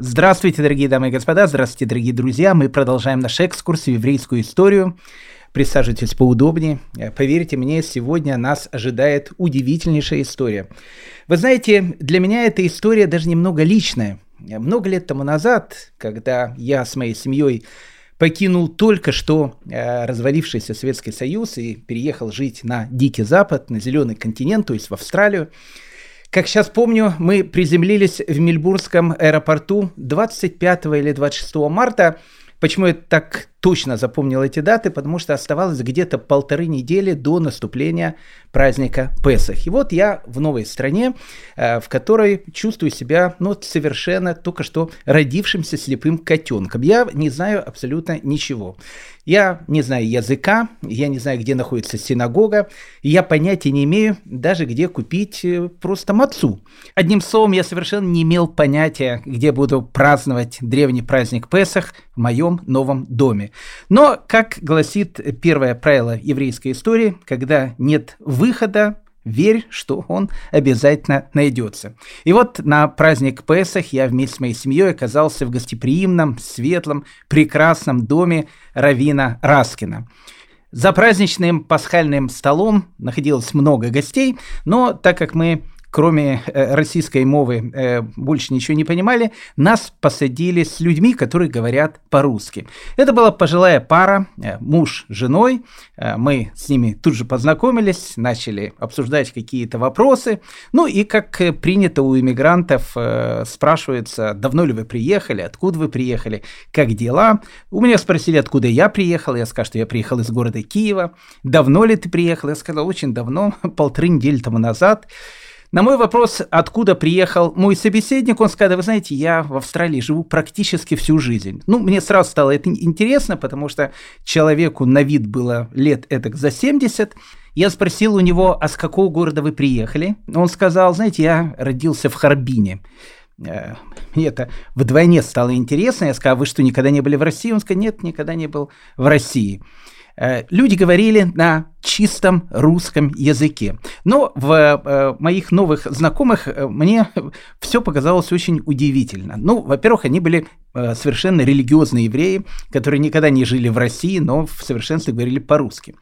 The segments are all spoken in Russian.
Здравствуйте, дорогие дамы и господа, здравствуйте, дорогие друзья. Мы продолжаем наш экскурс в еврейскую историю. Присаживайтесь поудобнее. Поверьте мне, сегодня нас ожидает удивительнейшая история. Вы знаете, для меня эта история даже немного личная. Много лет тому назад, когда я с моей семьей покинул только что э, развалившийся Советский Союз и переехал жить на Дикий Запад, на Зеленый континент, то есть в Австралию, как сейчас помню, мы приземлились в Мельбурнском аэропорту 25 или 26 марта. Почему я так точно запомнил эти даты? Потому что оставалось где-то полторы недели до наступления праздника Песах. И вот я в новой стране, э, в которой чувствую себя ну, совершенно только что родившимся слепым котенком. Я не знаю абсолютно ничего. Я не знаю языка, я не знаю, где находится синагога, я понятия не имею даже, где купить э, просто мацу. Одним словом, я совершенно не имел понятия, где буду праздновать древний праздник Песах в моем новом доме. Но, как гласит первое правило еврейской истории, когда нет выхода, верь, что он обязательно найдется. И вот на праздник Песах я вместе с моей семьей оказался в гостеприимном, светлом, прекрасном доме Равина Раскина. За праздничным пасхальным столом находилось много гостей, но так как мы кроме э, российской мовы, э, больше ничего не понимали, нас посадили с людьми, которые говорят по-русски. Это была пожилая пара, э, муж с женой. Мы с ними тут же познакомились, начали обсуждать какие-то вопросы. Ну и как принято у иммигрантов, спрашивается, давно ли вы приехали, откуда вы приехали, как дела. У меня спросили, откуда я приехал. Я сказал, что я приехал из города Киева. Давно ли ты приехал? Я сказал, очень давно, полторы недели тому назад. На мой вопрос, откуда приехал мой собеседник, он сказал, вы знаете, я в Австралии живу практически всю жизнь. Ну, мне сразу стало это интересно, потому что человеку на вид было лет этак за 70. Я спросил у него, а с какого города вы приехали? Он сказал, знаете, я родился в Харбине. Э, мне это вдвойне стало интересно. Я сказал, «А вы что, никогда не были в России? Он сказал, нет, никогда не был в России. Э, люди говорили на чистом русском языке. Но в э, моих новых знакомых э, мне все показалось очень удивительно. Ну, во-первых, они были э, совершенно религиозные евреи, которые никогда не жили в России, но в совершенстве говорили по-русски.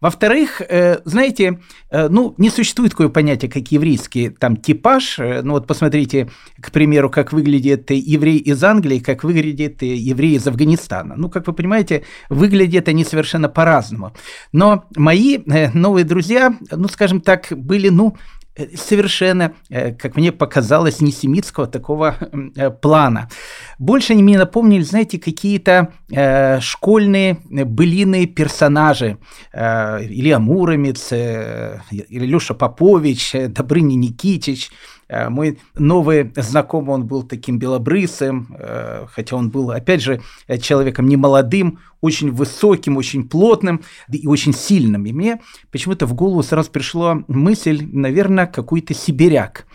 Во-вторых, э, знаете, э, ну, не существует такое понятие, как еврейский там типаж. Э, ну, вот посмотрите, к примеру, как выглядит еврей из Англии, как выглядит еврей из Афганистана. Ну, как вы понимаете, выглядят они совершенно по-разному. Но мои э, новые друзья, ну, скажем так, были, ну, э, совершенно, э, как мне показалось, не семитского такого плана. Больше они мне напомнили, знаете, какие-то школьные былиные персонажи. Илья Муромец, Илюша Попович, Добрыня Никитич – Э, мой новый знакомый, он был таким белобрысым, э, хотя он был, опять же, человеком не молодым, очень высоким, очень плотным и очень сильным. И мне почему-то в голову сразу пришла мысль, наверное, какой-то сибиряк.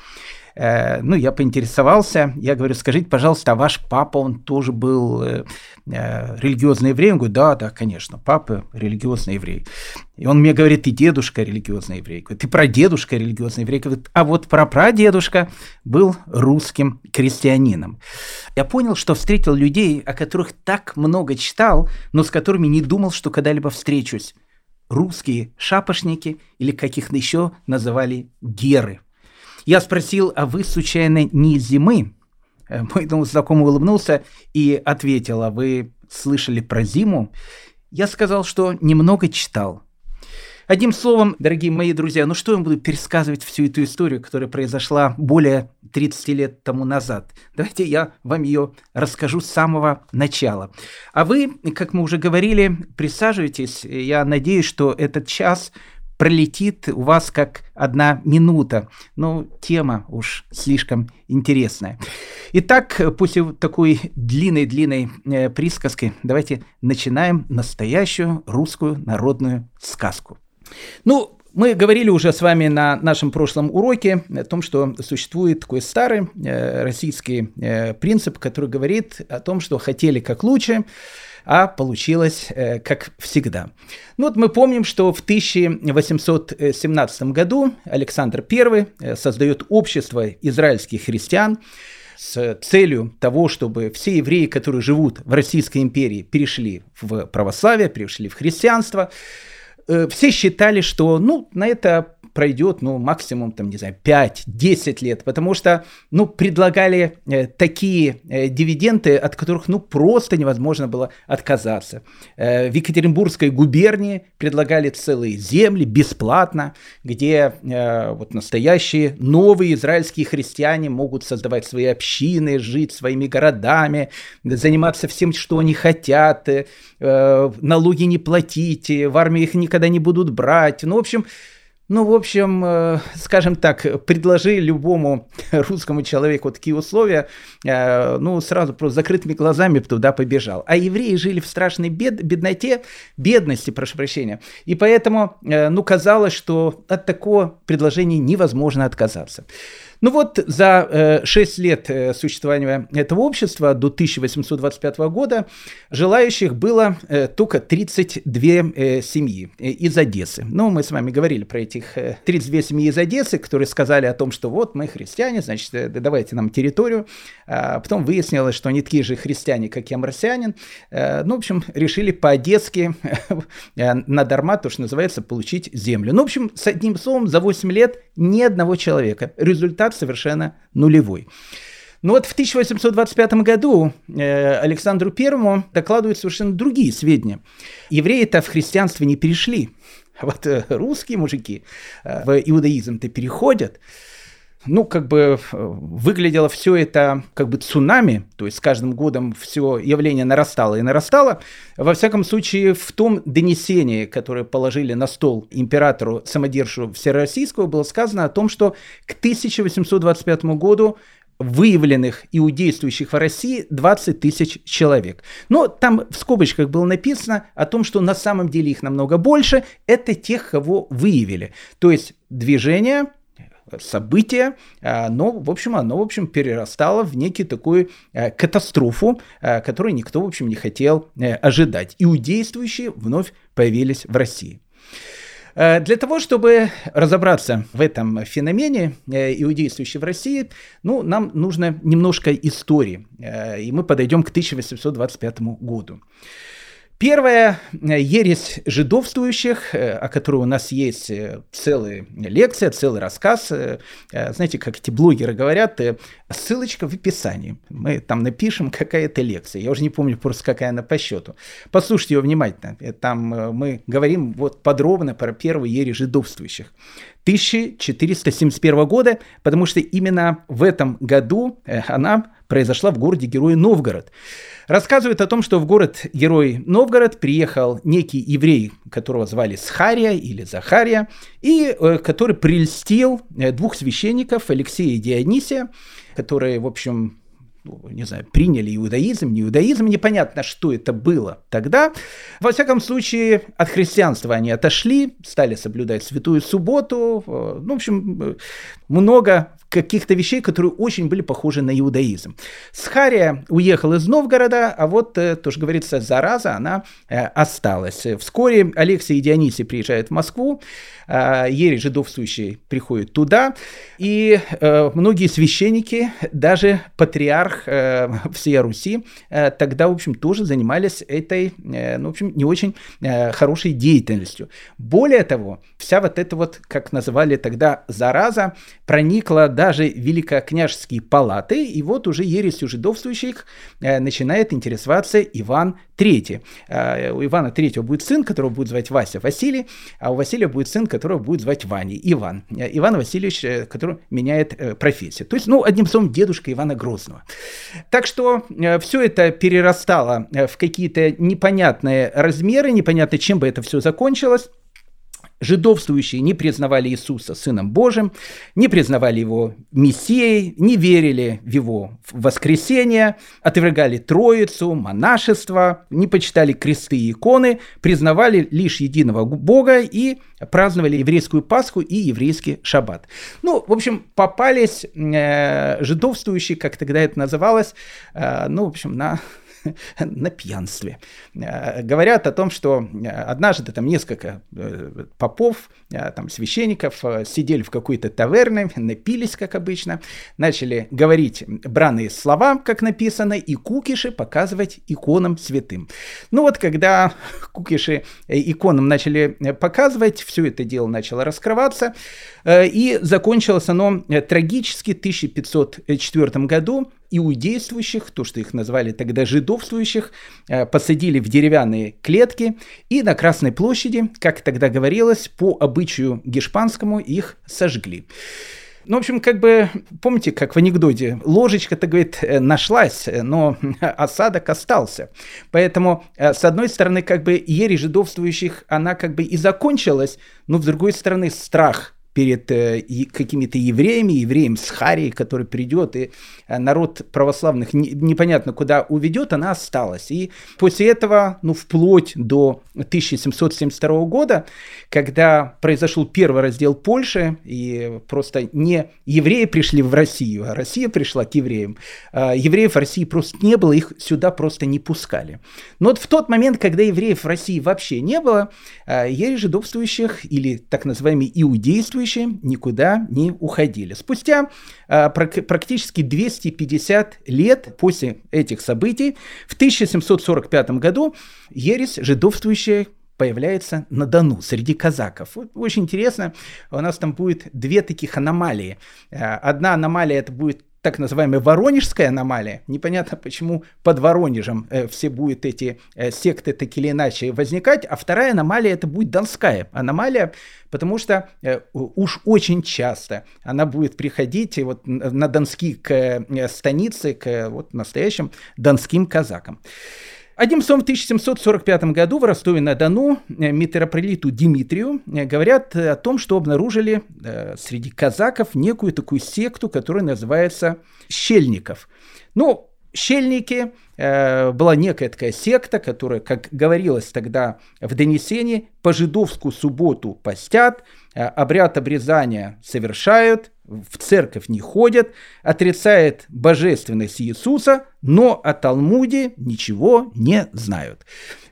Э, ну, я поинтересовался, я говорю, скажите, пожалуйста, а ваш папа, он тоже был э, э, религиозный еврей? Он говорит, да, да, конечно, папа религиозный еврей. И он мне говорит, и дедушка религиозный еврей. Говорит, и прадедушка религиозный еврей. Говорит, а вот про прадедушка был русским крестьянином. Я понял, что встретил людей, о которых так много читал, но с которыми не думал, что когда-либо встречусь. Русские шапошники или каких-то еще называли геры. Я спросил, а вы случайно не из зимы? Э, мой знакомый улыбнулся и ответил, а вы слышали про зиму? Я сказал, что немного читал. Одним словом, дорогие мои друзья, ну что я буду пересказывать всю эту историю, которая произошла более 30 лет тому назад. Давайте я вам ее расскажу с самого начала. А вы, как мы уже говорили, присаживайтесь. Я надеюсь, что этот час пролетит у вас как одна минута. Ну, тема уж слишком интересная. Итак, после такой длинной-длинной э, присказки давайте начинаем настоящую русскую народную сказку. Ну, мы говорили уже с вами на нашем прошлом уроке о том, что существует такой старый э, российский э, принцип, который говорит о том, что хотели как лучше, а получилось э, как всегда. Ну вот мы помним, что в 1817 году Александр I э, создает общество израильских христиан, с целью того, чтобы все евреи, которые живут в Российской империи, перешли в православие, перешли в христианство. Э, все считали, что ну, на это пройдет, ну, максимум, там, не знаю, 5-10 лет, потому что, ну, предлагали э, такие э, дивиденды, от которых, ну, просто невозможно было отказаться. Э, в Екатеринбургской губернии предлагали целые земли бесплатно, где э, вот настоящие новые израильские христиане могут создавать свои общины, жить своими городами, заниматься всем, что они хотят, э, налоги не платить, в армии их никогда не будут брать. Ну, в общем, ну, в общем, э, скажем так, предложи любому русскому человеку такие условия, э, ну, сразу просто закрытыми глазами туда побежал. А евреи жили в страшной бед, бедноте, бедности, прошу прощения. И поэтому, э, ну, казалось, что от такого предложения невозможно отказаться. Ну вот за э, 6 лет э, существования этого общества до 1825 года желающих было э, только 32 э, семьи э, из Одессы. Ну, мы с вами говорили про этих э, 32 семьи из Одессы, которые сказали о том, что вот мы христиане, значит, э, давайте нам территорию. А потом выяснилось, что они такие же христиане, как я, марсианин. Э, ну, в общем, решили по-одесски э, на дарма, то, что называется, получить землю. Ну, в общем, с одним словом, за 8 лет ни одного человека. Результат совершенно нулевой. Но вот в 1825 году э, Александру Первому докладывают совершенно другие сведения. Евреи-то в христианство не перешли, а вот э, русские мужики э, в иудаизм-то переходят ну, как бы выглядело все это как бы цунами, то есть с каждым годом все явление нарастало и нарастало. Во всяком случае, в том донесении, которое положили на стол императору самодержу Всероссийского, было сказано о том, что к 1825 году выявленных иудействующих в России 20 тысяч человек. Но там в скобочках было написано о том, что на самом деле их намного больше. Это тех, кого выявили. То есть движение событие, а, но, в общем, оно, в общем, перерастало в некий такую а, катастрофу, а, которую никто, в общем, не хотел э, ожидать. Иудействующие вновь появились в России. Для того, чтобы разобраться в этом феномене э, иудействующей в России, ну, нам нужно немножко истории, э, и мы подойдем к 1825 году. Первая э, ересь жидовствующих, э, о которой у нас есть э, целая лекция, целый рассказ. Знаете, как эти блогеры говорят, ссылочка в описании. Мы там напишем, какая это лекция. Я уже не помню просто, какая она по счету. Послушайте ее внимательно. Там мы говорим вот подробно про первую ересь жидовствующих. 1471 года, потому что именно в этом году она произошла в городе Герой Новгород. Рассказывает о том, что в город-герой Новгород приехал некий еврей, которого звали Схария или Захария, и э, который прельстил э, двух священников, Алексея и Дионисия, которые, в общем, ну, не знаю, приняли иудаизм, не иудаизм, непонятно, что это было тогда. Во всяком случае, от христианства они отошли, стали соблюдать святую субботу. Э, ну, в общем, много каких-то вещей, которые очень были похожи на иудаизм. Схария уехал из Новгорода, а вот, э, тоже говорится, зараза, она э, осталась. Вскоре Алексей и Дионисий приезжают в Москву, э, Ерий жидовствующий приходит туда, и многие священники, даже патриарх всей Руси, тогда, в общем, тоже занимались этой, ну, в общем, не очень хорошей деятельностью. Более того, вся вот эта вот, как называли тогда, зараза, проникла даже великокняжеские палаты, и вот уже ересью жидовствующих э, начинает интересоваться Иван III. Э, у Ивана III будет сын, которого будет звать Вася Василий, а у Василия будет сын, которого будет звать Ваня Иван. Э, Иван Васильевич, который меняет профессию. То есть, ну, одним словом, дедушка Ивана Грозного. Так что все это перерастало в какие-то непонятные размеры, непонятно, чем бы это все закончилось. Жидовствующие не признавали Иисуса Сыном Божьим, не признавали Его Мессией, не верили в Его воскресение, отвергали Троицу, монашество, не почитали кресты и иконы, признавали лишь единого Бога и праздновали еврейскую Пасху и еврейский Шаббат. Ну, в общем, попались э, жидовствующие, как тогда это называлось, э, ну, в общем, на на пьянстве. Э, говорят о том, что э, однажды там несколько э, попов, там священников сидели в какой-то таверне, напились, как обычно, начали говорить бранные слова, как написано, и кукиши показывать иконам святым. Ну вот, когда кукиши иконам начали показывать, все это дело начало раскрываться, и закончилось оно трагически в 1504 году иудействующих, то, что их назвали тогда жидовствующих, э, посадили в деревянные клетки и на Красной площади, как тогда говорилось, по обычаю гешпанскому их сожгли. Ну, в общем, как бы, помните, как в анекдоте, ложечка-то, говорит, э, нашлась, но осадок остался. Поэтому, э, с одной стороны, как бы, ересь жидовствующих, она как бы и закончилась, но, с другой стороны, страх перед э, какими-то евреями, евреем с Харией, который придет, и э, народ православных не, непонятно куда уведет, она осталась. И после этого, ну, вплоть до 1772 года, когда произошел первый раздел Польши, и просто не евреи пришли в Россию, а Россия пришла к евреям, а евреев в России просто не было, их сюда просто не пускали. Но вот в тот момент, когда евреев в России вообще не было, э, ересь жидовствующих или так называемые иудействующие действующие никуда не уходили. Спустя а, практически 250 лет после этих событий, в 1745 году ересь жидовствующая появляется на Дону среди казаков. Очень интересно, у нас там будет две таких аномалии. А, одна аномалия это будет так называемая воронежская аномалия. Непонятно, почему под Воронежем э, все будут эти э, секты так или иначе возникать. А вторая аномалия это будет донская аномалия, потому что э, уж очень часто она будет приходить вот на донские к э, станице, к вот настоящим донским казакам. Одним словом, в 1745 году в Ростове-на-Дону э, митрополиту Дмитрию э, говорят о том, что обнаружили э, среди казаков некую такую секту, которая называется «Щельников». Ну, Щельники э, была некая такая секта, которая, как говорилось тогда в донесении, по жидовскую субботу постят, э, обряд обрезания совершают, в церковь не ходят, отрицает божественность Иисуса, но о Талмуде ничего не знают.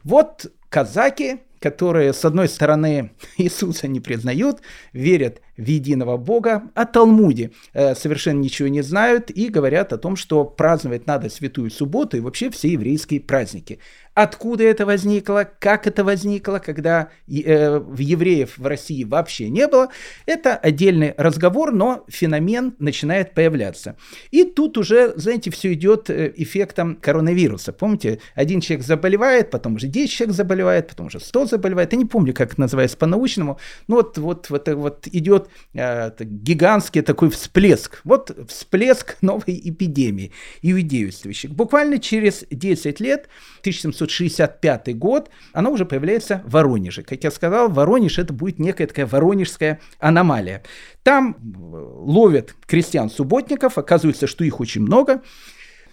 Вот казаки, которые, с одной стороны, Иисуса не признают, верят в единого Бога, о Талмуде э, совершенно ничего не знают и говорят о том, что праздновать надо Святую Субботу и вообще все еврейские праздники. Откуда это возникло, как это возникло, когда э, евреев в России вообще не было, это отдельный разговор, но феномен начинает появляться. И тут уже, знаете, все идет э, эффектом коронавируса. Помните, один человек заболевает, потом уже 10 человек заболевает, потом уже 100 заболевает. Я не помню, как это называется по-научному, но вот, вот, вот, вот идет э, гигантский такой всплеск. Вот всплеск новой эпидемии иудеевствующих. Буквально через 10 лет, 1700 1965 год, она уже появляется в Воронеже. Как я сказал, Воронеж это будет некая такая воронежская аномалия. Там э, ловят крестьян-субботников, оказывается, что их очень много.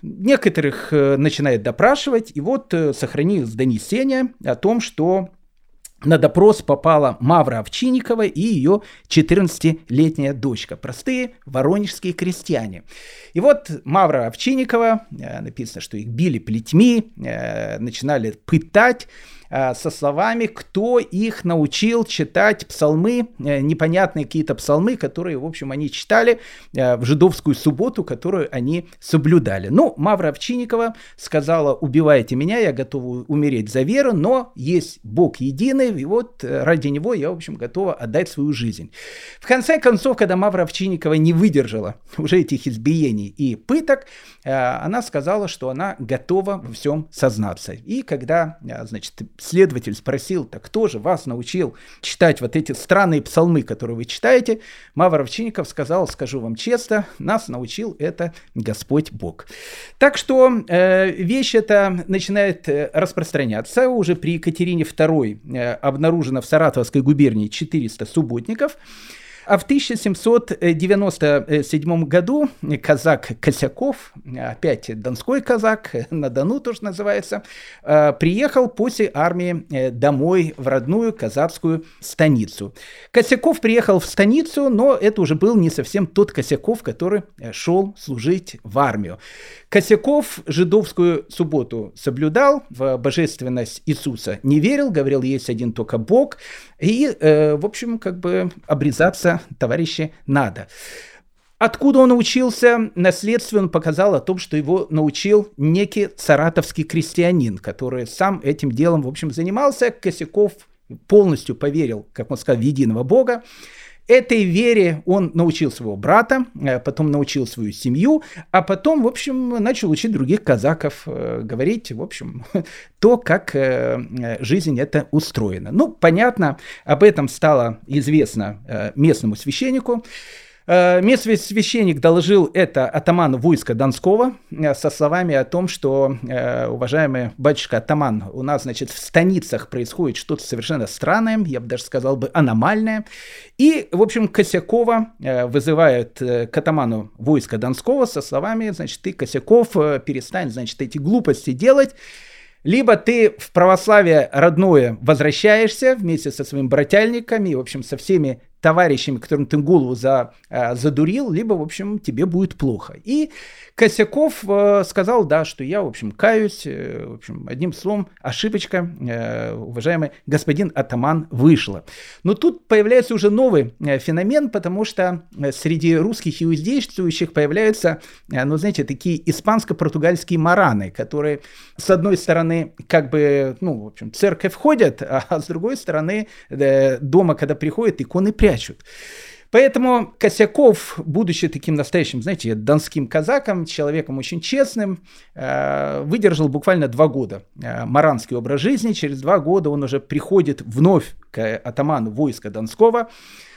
Некоторых э, начинает допрашивать, и вот э, сохранилось донесение о том, что на допрос попала Мавра Овчинникова и ее 14-летняя дочка. Простые воронежские крестьяне. И вот Мавра Овчинникова, э, написано, что их били плетьми, э, начинали пытать, со словами, кто их научил читать псалмы, э, непонятные какие-то псалмы, которые, в общем, они читали э, в жидовскую субботу, которую они соблюдали. Ну, Мавра Овчинникова сказала, убивайте меня, я готова умереть за веру, но есть Бог единый, и вот ради него я, в общем, готова отдать свою жизнь. В конце концов, когда Мавра Овчинникова не выдержала уже этих избиений и пыток, она сказала, что она готова во всем сознаться. И когда, значит, следователь спросил, так кто же вас научил читать вот эти странные псалмы, которые вы читаете, Мавр Овчинников сказал, скажу вам честно, нас научил это Господь Бог. Так что э, вещь эта начинает э, распространяться. Уже при Екатерине II э, обнаружено в Саратовской губернии 400 субботников. А в 1797 году казак Косяков, опять донской казак, на Дону тоже называется, э, приехал после армии э, домой в родную казацкую станицу. Косяков приехал в станицу, но это уже был не совсем тот Косяков, который э, шел служить в армию. Косяков жидовскую субботу соблюдал, в божественность Иисуса не верил, говорил, есть один только Бог, и, э, в общем, как бы обрезаться, товарищи, надо. Откуда он научился? Наследствие он показал о том, что его научил некий саратовский крестьянин, который сам этим делом, в общем, занимался. Косяков полностью поверил, как он сказал, в единого Бога. Этой вере он научил своего брата, э, потом научил свою семью, а потом, в общем, начал учить других казаков э, говорить, в общем, то, как э, жизнь это устроена. Ну, понятно, об этом стало известно местному священнику. Э, местный священник доложил это атаману войска Донского э, со словами о том, что, э, уважаемый батюшка атаман, у нас, значит, в станицах происходит что-то совершенно странное, я бы даже сказал бы аномальное. И, в общем, Косякова вызывают к атаману войска Донского со словами, значит, ты, Косяков, перестань, значит, эти глупости делать, либо ты в православие родное возвращаешься вместе со своими брательниками, в общем, со всеми товарищами, которым ты голову за, э, задурил, либо, в общем, тебе будет плохо. И Косяков э, сказал, да, что я, в общем, каюсь, э, в общем, одним словом, ошибочка, уважаемый господин атаман, вышла. Но тут появляется уже новый феномен, потому что среди русских иудействующих появляются, ну, знаете, такие испанско-португальские мараны, которые, с одной стороны, как бы, ну, в общем, церковь ходят, а с другой стороны, дома, когда приходят, иконы прячут прячут. Поэтому Косяков, будучи таким настоящим, знаете, донским казаком, человеком очень честным, э, выдержал буквально два года э, маранский образ жизни. Через два года он уже приходит вновь к атаману войска Донского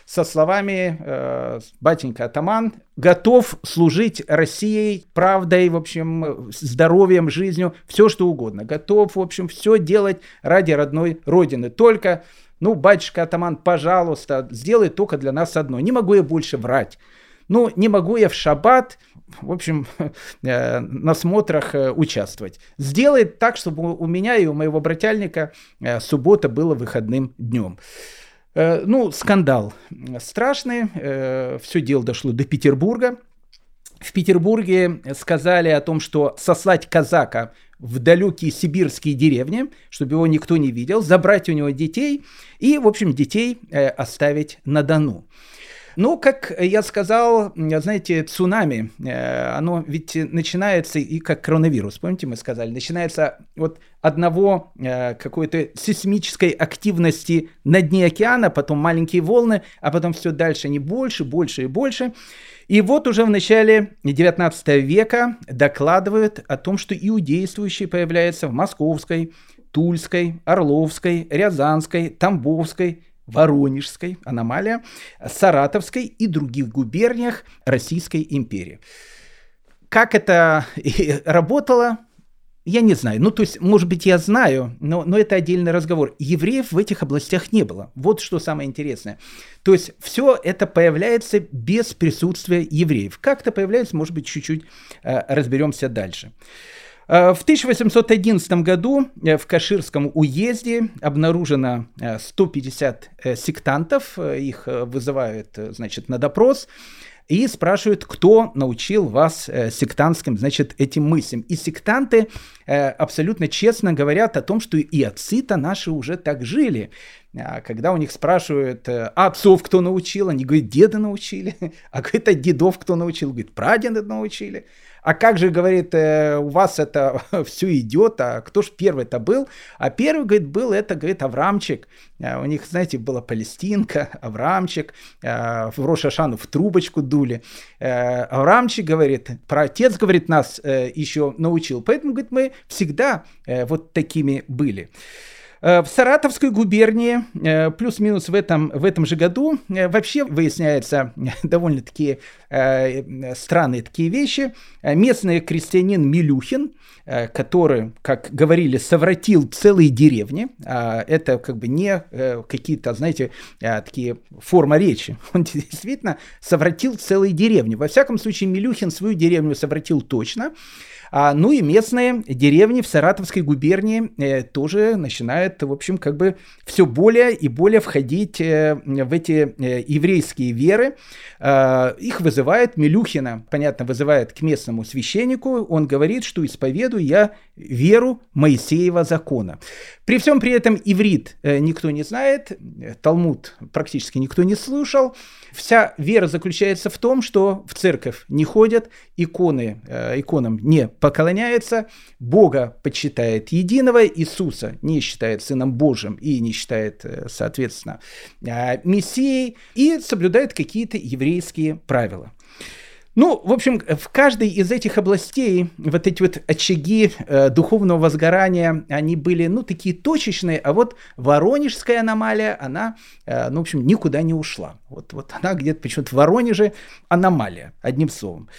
со словами э, «Батенька атаман готов служить Россией правдой, в общем, здоровьем, жизнью, все что угодно. Готов, в общем, все делать ради родной родины. Только ну, батюшка атаман, пожалуйста, сделай только для нас одно. Не могу я больше врать. Ну, не могу я в шаббат, в общем, э, на смотрах э, участвовать. Сделай так, чтобы у меня и у моего брательника э, суббота была выходным днем. Ну, скандал страшный. Все дело дошло до Петербурга. В Петербурге сказали о том, что сослать казака в далекие сибирские деревни, чтобы его никто не видел, забрать у него детей и, в общем, детей э, оставить на Дону. Ну, как я сказал, знаете, цунами, э, оно ведь начинается и как коронавирус, помните, мы сказали, начинается от одного э, какой-то сейсмической активности на дне океана, потом маленькие волны, а потом все дальше, не больше, больше и больше. И вот уже в начале 19 века докладывают о том, что иудействующие появляются в Московской, Тульской, Орловской, Рязанской, Тамбовской, Воронежской, аномалия, Саратовской и других губерниях Российской империи. Как это работало, я не знаю. Ну, то есть, может быть, я знаю, но, но это отдельный разговор. Евреев в этих областях не было. Вот что самое интересное. То есть, все это появляется без присутствия евреев. Как это появляется, может быть, чуть-чуть э, разберемся дальше. Э, в 1811 году э, в Каширском уезде обнаружено 150 э, сектантов. Их вызывают, значит, на допрос и спрашивают, кто научил вас э, сектантским, значит, этим мыслям. И сектанты э, абсолютно честно говорят о том, что и отцы-то наши уже так жили. А когда у них спрашивают, э, а отцов кто научил, они говорят, деда научили. А говорит, а дедов кто научил? Говорит, прадеды научили а как же, говорит, э, у вас это все идет, а кто ж первый-то был? А первый, говорит, был это, говорит, Аврамчик. А у них, знаете, была Палестинка, Аврамчик, э, в Рошашану в трубочку дули. Э, Аврамчик, говорит, про отец, говорит, нас еще научил. Поэтому, говорит, мы всегда вот такими были. Э, в Саратовской губернии, э, плюс-минус в этом, в этом же году, э, вообще выясняются довольно-таки странные такие вещи. Местный крестьянин Милюхин, который, как говорили, совратил целые деревни, а это как бы не какие-то, знаете, такие форма речи. Он действительно совратил целые деревни. Во всяком случае, Милюхин свою деревню совратил точно. А, ну и местные деревни в Саратовской губернии э, тоже начинают, в общем, как бы все более и более входить э, в эти э, еврейские веры. Э, их вызывает Милюхина, понятно, вызывает к местному священнику. Он говорит, что исповедую я веру Моисеева закона. При всем при этом иврит э, никто не знает, Талмуд практически никто не слушал. Вся вера заключается в том, что в церковь не ходят, иконы, э, иконам не поклоняется, Бога почитает единого, Иисуса не считает Сыном Божьим и не считает, э, соответственно, э, Мессией, и соблюдает какие-то еврейские правила. Ну, в общем, в каждой из этих областей вот эти вот очаги э, духовного возгорания, они были, ну, такие точечные, а вот Воронежская аномалия, она, э, ну, в общем, никуда не ушла. Вот, вот она где-то почему-то в Воронеже аномалия, одним словом.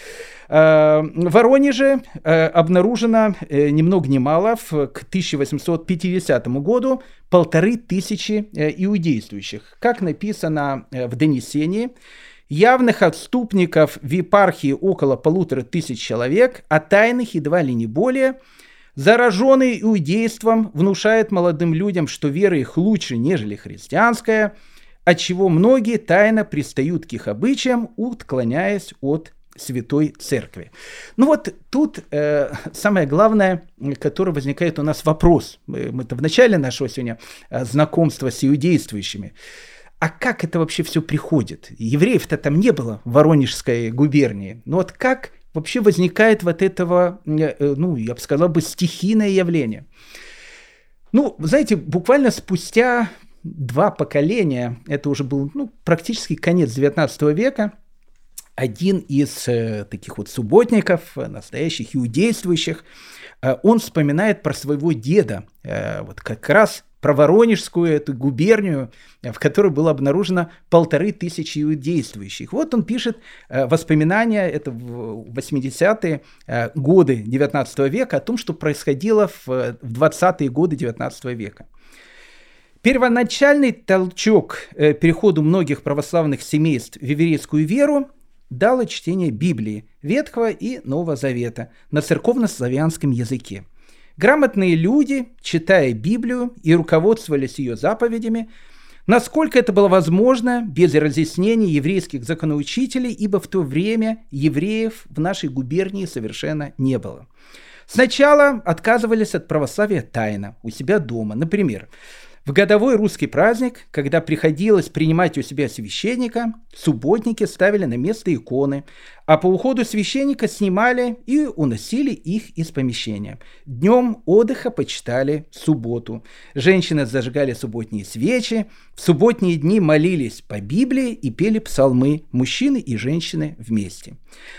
Э, в Воронеже э, обнаружено э, ни много ни мало в, к 1850 году полторы тысячи э, иудействующих. Как написано э, в донесении, Явных отступников в епархии около полутора тысяч человек, а тайных едва ли не более. Зараженный иудейством внушает молодым людям, что вера их лучше, нежели христианская, отчего многие тайно пристают к их обычаям, отклоняясь от Святой Церкви. Ну вот тут э, самое главное, которое возникает у нас вопрос. Мы, мы-то в начале нашего сегодня э, знакомства с иудействующими а как это вообще все приходит? Евреев-то там не было в Воронежской губернии. Но вот как вообще возникает вот этого, э, ну, я бы сказал бы, стихийное явление? Ну, знаете, буквально спустя два поколения, это уже был ну, практически конец 19 века, один из э, таких вот субботников, настоящих иудействующих, э, он вспоминает про своего деда, э, вот как раз про Воронежскую эту губернию, э, в которой было обнаружено полторы тысячи действующих. Вот он пишет э, воспоминания, это в 80-е э, годы 19 века, о том, что происходило в 20-е годы 19 века. Первоначальный толчок переходу многих православных семейств в еврейскую веру дало чтение Библии Ветхого и Нового Завета на церковно-славянском языке – Грамотные люди, читая Библию и руководствовались ее заповедями, насколько это было возможно без разъяснений еврейских законоучителей, ибо в то время евреев в нашей губернии совершенно не было. Сначала отказывались от православия тайно, у себя дома. Например, в годовой русский праздник, когда приходилось принимать у себя священника, субботники ставили на место иконы, а по уходу священника снимали и уносили их из помещения. Днем отдыха почитали субботу. Женщины зажигали субботние свечи, в субботние дни молились по Библии и пели псалмы, мужчины и женщины вместе.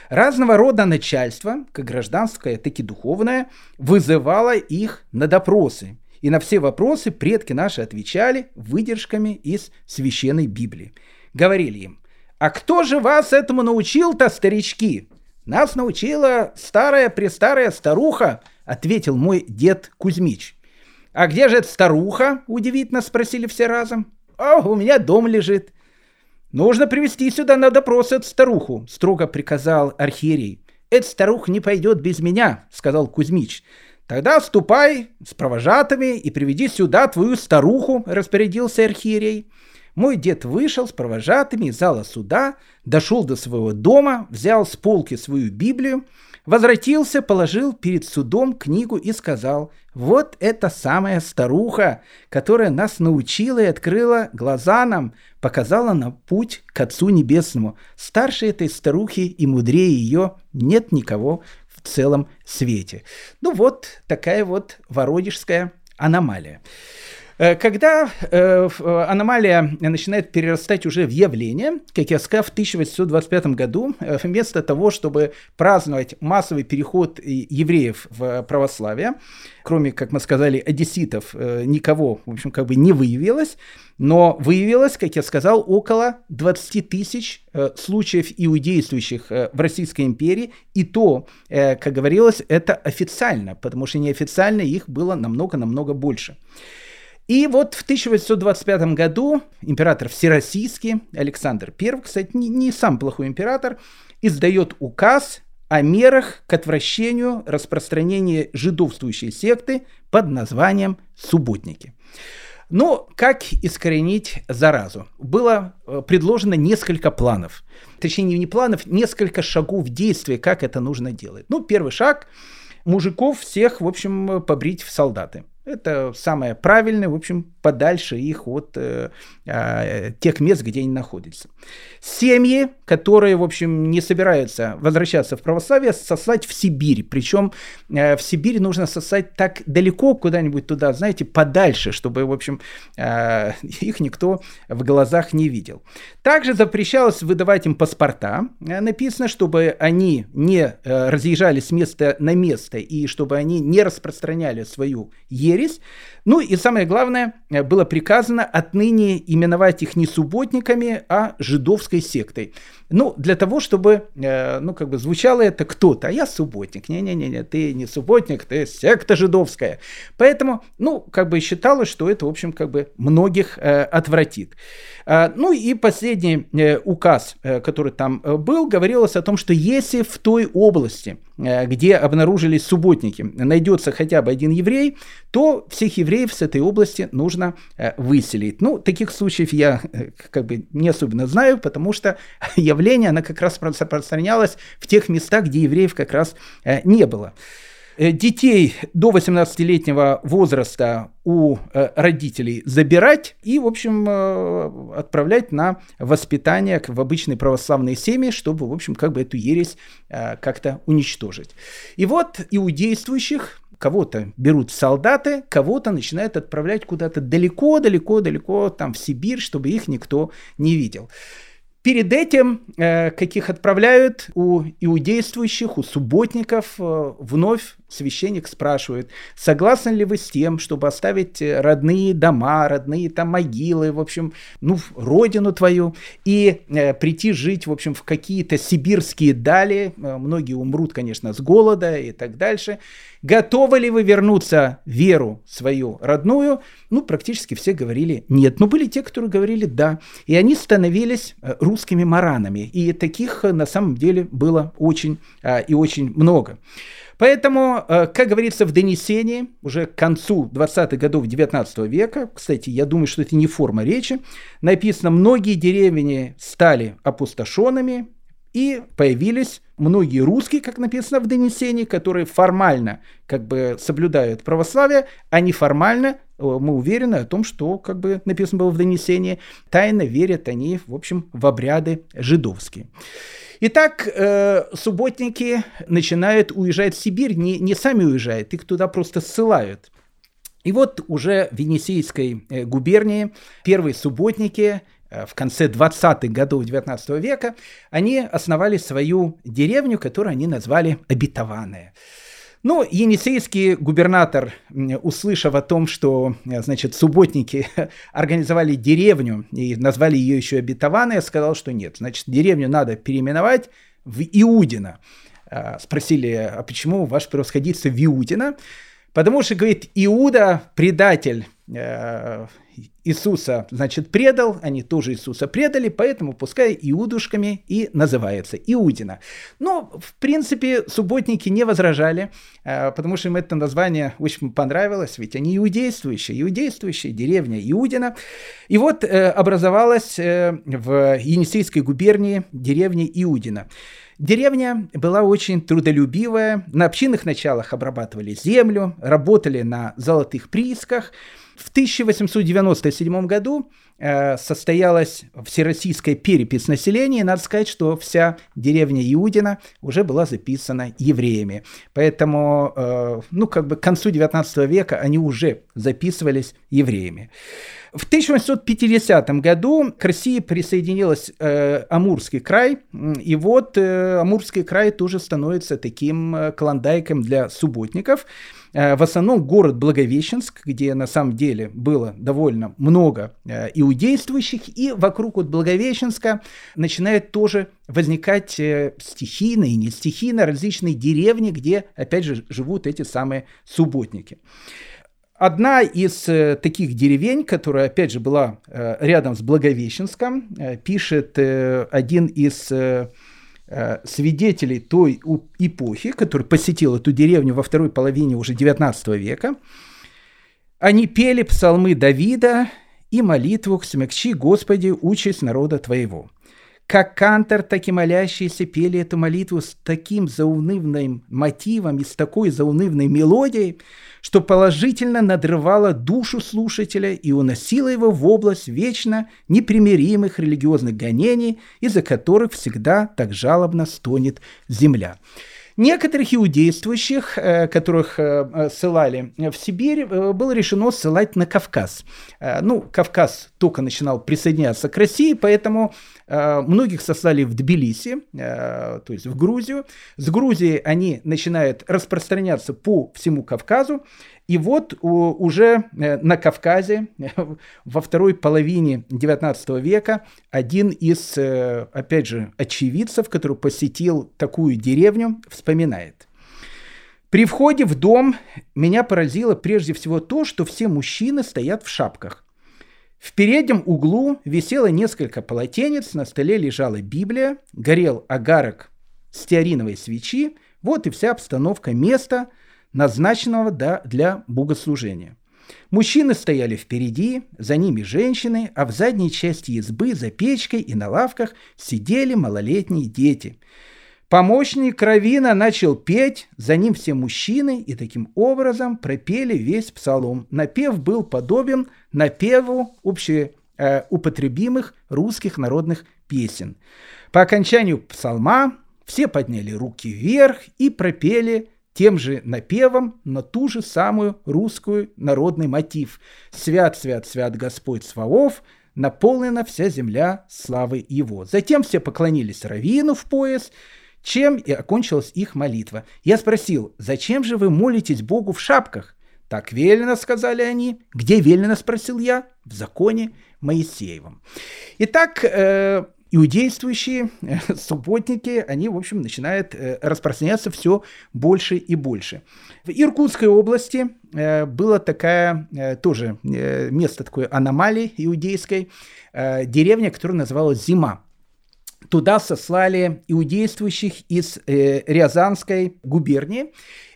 Разного рода начальство, как гражданское, так и духовное, вызывало их на допросы – и на все вопросы предки наши отвечали выдержками из священной Библии. Говорили им, а кто же вас этому научил-то, старички? Нас научила старая-престарая старуха, ответил мой дед Кузьмич. А где же эта старуха? Удивительно спросили все разом. А у меня дом лежит. Нужно привести сюда на допрос эту старуху, строго приказал архиерей. Эта старуха не пойдет без меня, сказал Кузьмич. Тогда ступай с провожатыми и приведи сюда твою старуху, распорядился архиерей. Мой дед вышел с провожатыми из зала суда, дошел до своего дома, взял с полки свою Библию, возвратился, положил перед судом книгу и сказал, вот это самая старуха, которая нас научила и открыла глаза нам, показала нам путь к Отцу Небесному. Старше этой старухи и мудрее ее нет никого целом свете. Ну вот такая вот воронежская аномалия. Э, когда э, аномалия начинает перерастать уже в явление, как я сказал, в 1825 году, э, вместо того, чтобы праздновать массовый переход евреев в православие, кроме, как мы сказали, одесситов, никого, в общем, как бы не выявилось, но выявилось, как я сказал, около 20 тысяч случаев иудействующих в Российской империи, и то, как говорилось, это официально, потому что неофициально их было намного-намного больше. И вот в 1825 году император Всероссийский, Александр I, кстати, не, не сам плохой император, издает указ о мерах к отвращению распространения жидовствующей секты под названием «Субботники». Но как искоренить заразу? Было э, предложено несколько планов. Точнее, не планов, несколько шагов действия, как это нужно делать. Ну, первый шаг – мужиков всех, в общем, побрить в солдаты. Это самое правильное, в общем, подальше их от э, э, тех мест, где они находятся. Семьи, которые, в общем, не собираются возвращаться в православие, сослать в Сибирь. Причем э, в Сибирь нужно сослать так далеко, куда-нибудь туда, знаете, подальше, чтобы, в общем, э, их никто в глазах не видел. Также запрещалось выдавать им паспорта. Э, написано, чтобы они не э, разъезжали с места на место и чтобы они не распространяли свою ересь. Верес ну и самое главное, э, было приказано отныне именовать их не субботниками, а жидовской сектой. Ну, для того, чтобы, э, ну, как бы звучало это кто-то, а я субботник. Не-не-не, ты не субботник, ты секта жидовская. Поэтому, ну, как бы считалось, что это, в общем, как бы многих э, отвратит. Э, ну и последний указ, который там был, говорилось о том, что если в той области, где обнаружились субботники, найдется хотя бы один еврей, то всех евреев с этой области нужно э, выселить. Ну, таких случаев я э, как бы не особенно знаю, потому что явление, она как раз распространялась в тех местах, где евреев как раз э, не было. Детей до 18-летнего возраста у родителей забирать и, в общем, отправлять на воспитание в обычные православные семьи, чтобы, в общем, как бы эту ересь как-то уничтожить. И вот иудействующих кого-то берут солдаты, кого-то начинают отправлять куда-то далеко-далеко-далеко, там в Сибирь, чтобы их никто не видел. Перед этим, э, каких отправляют у иудействующих, у субботников, э, вновь священник спрашивает, согласны ли вы с тем, чтобы оставить родные дома, родные там могилы, в общем, ну, родину твою, и э, прийти жить, в общем, в какие-то сибирские дали, э, многие умрут, конечно, с голода и так дальше. Готовы ли вы вернуться в веру свою родную? Ну, практически все говорили нет. Но были те, которые говорили да. И они становились э, русскими маранами. И таких э, на самом деле было очень а, и очень много. Поэтому, э, как говорится в донесении, уже к концу 20-х годов 19 века, кстати, я думаю, что это не форма речи, написано, многие деревни стали опустошенными, и появились многие русские, как написано в донесении, которые формально как бы соблюдают православие, а неформально э, мы уверены о том, что, как бы написано было в донесении, тайно верят они, в общем, в обряды жидовские. Итак, э, субботники начинают уезжать в Сибирь, не, не сами уезжают, их туда просто ссылают. И вот уже в Енисейской э, губернии первые субботники – Э, в конце 20-х годов 19 века, они основали свою деревню, которую они назвали Обетованная. Ну, енисейский губернатор, услышав о том, что, э, значит, субботники организовали деревню и назвали ее еще Обетованная, сказал, что нет, значит, деревню надо переименовать в Иудина. Спросили, а почему ваше превосходительство Иудина? Потому что, говорит, Иуда предатель Иисуса, значит, предал, они тоже Иисуса предали, поэтому пускай иудушками и называется Иудина. Но, в принципе, субботники не возражали, э, потому что им это название очень понравилось, ведь они иудействующие, иудействующие, деревня Иудина. И вот э, образовалась э, в Енисейской губернии деревня Иудина. Деревня была очень трудолюбивая, на общинных началах обрабатывали землю, работали на золотых приисках – В 1897 году э, состоялась всероссийская перепись населения, и надо сказать, что вся деревня Иудина уже была записана евреями. Поэтому, э, ну, как бы к концу 19 века они уже записывались евреями. В 1850 году к России присоединился э, Амурский край, и вот э, Амурский край тоже становится таким э, клондайком для субботников. Э, в основном город Благовещенск, где на самом деле было довольно много э, иудействующих, и вокруг вот Благовещенска начинает тоже возникать э, стихийно и не стихийно различные деревни, где, опять же, живут эти самые субботники. Одна из э, таких деревень, которая, опять же, была э, рядом с Благовещенском, э, пишет один из свидетелей той эпохи, который посетил эту деревню во второй половине уже XIX века. Они пели псалмы Давида и молитву «Смягчи, Господи, участь народа Твоего». Как кантор, так и молящиеся пели эту молитву с таким заунывным мотивом и с такой заунывной мелодией, что положительно надрывало душу слушателя и уносило его в область вечно непримиримых религиозных гонений, из-за которых всегда так жалобно стонет земля. Некоторых иудействующих, э, которых э, ссылали в Сибирь, э, было решено ссылать на Кавказ. Ну, Кавказ только начинал присоединяться к России, поэтому многих сослали в Тбилиси, то есть в Грузию. С Грузии они начинают распространяться по всему Кавказу. И вот уже э, на Кавказе во второй половине XIX века один из, э, опять же, очевидцев, который посетил такую деревню, вспоминает. При входе в дом меня поразило прежде всего то, что все мужчины стоят в шапках. В переднем углу висело несколько полотенец, на столе лежала Библия, горел агарок стеариновой свечи, вот и вся обстановка места – назначенного для богослужения. Мужчины стояли впереди, за ними женщины, а в задней части избы за печкой и на лавках сидели малолетние дети. Помощник Кровина начал петь, за ним все мужчины, и таким образом пропели весь псалом. Напев был подобен напеву общеупотребимых э, русских народных песен. По окончанию псалма все подняли руки вверх и пропели тем же напевом на ту же самую русскую народный мотив «Свят, свят, свят Господь Сваов, наполнена вся земля славы Его». Затем все поклонились Равину в пояс, чем и окончилась их молитва. Я спросил, зачем же вы молитесь Богу в шапках? Так велено, сказали они. Где велено, спросил я. В законе Моисеевом. Итак, э, иудействующие э, субботники, они, в общем, начинают э, распространяться все больше и больше. В Иркутской области э, было такая, тоже место такой аномалии иудейской, деревня, которая называлась Зима. Туда сослали иудействующих из Рязанской губернии,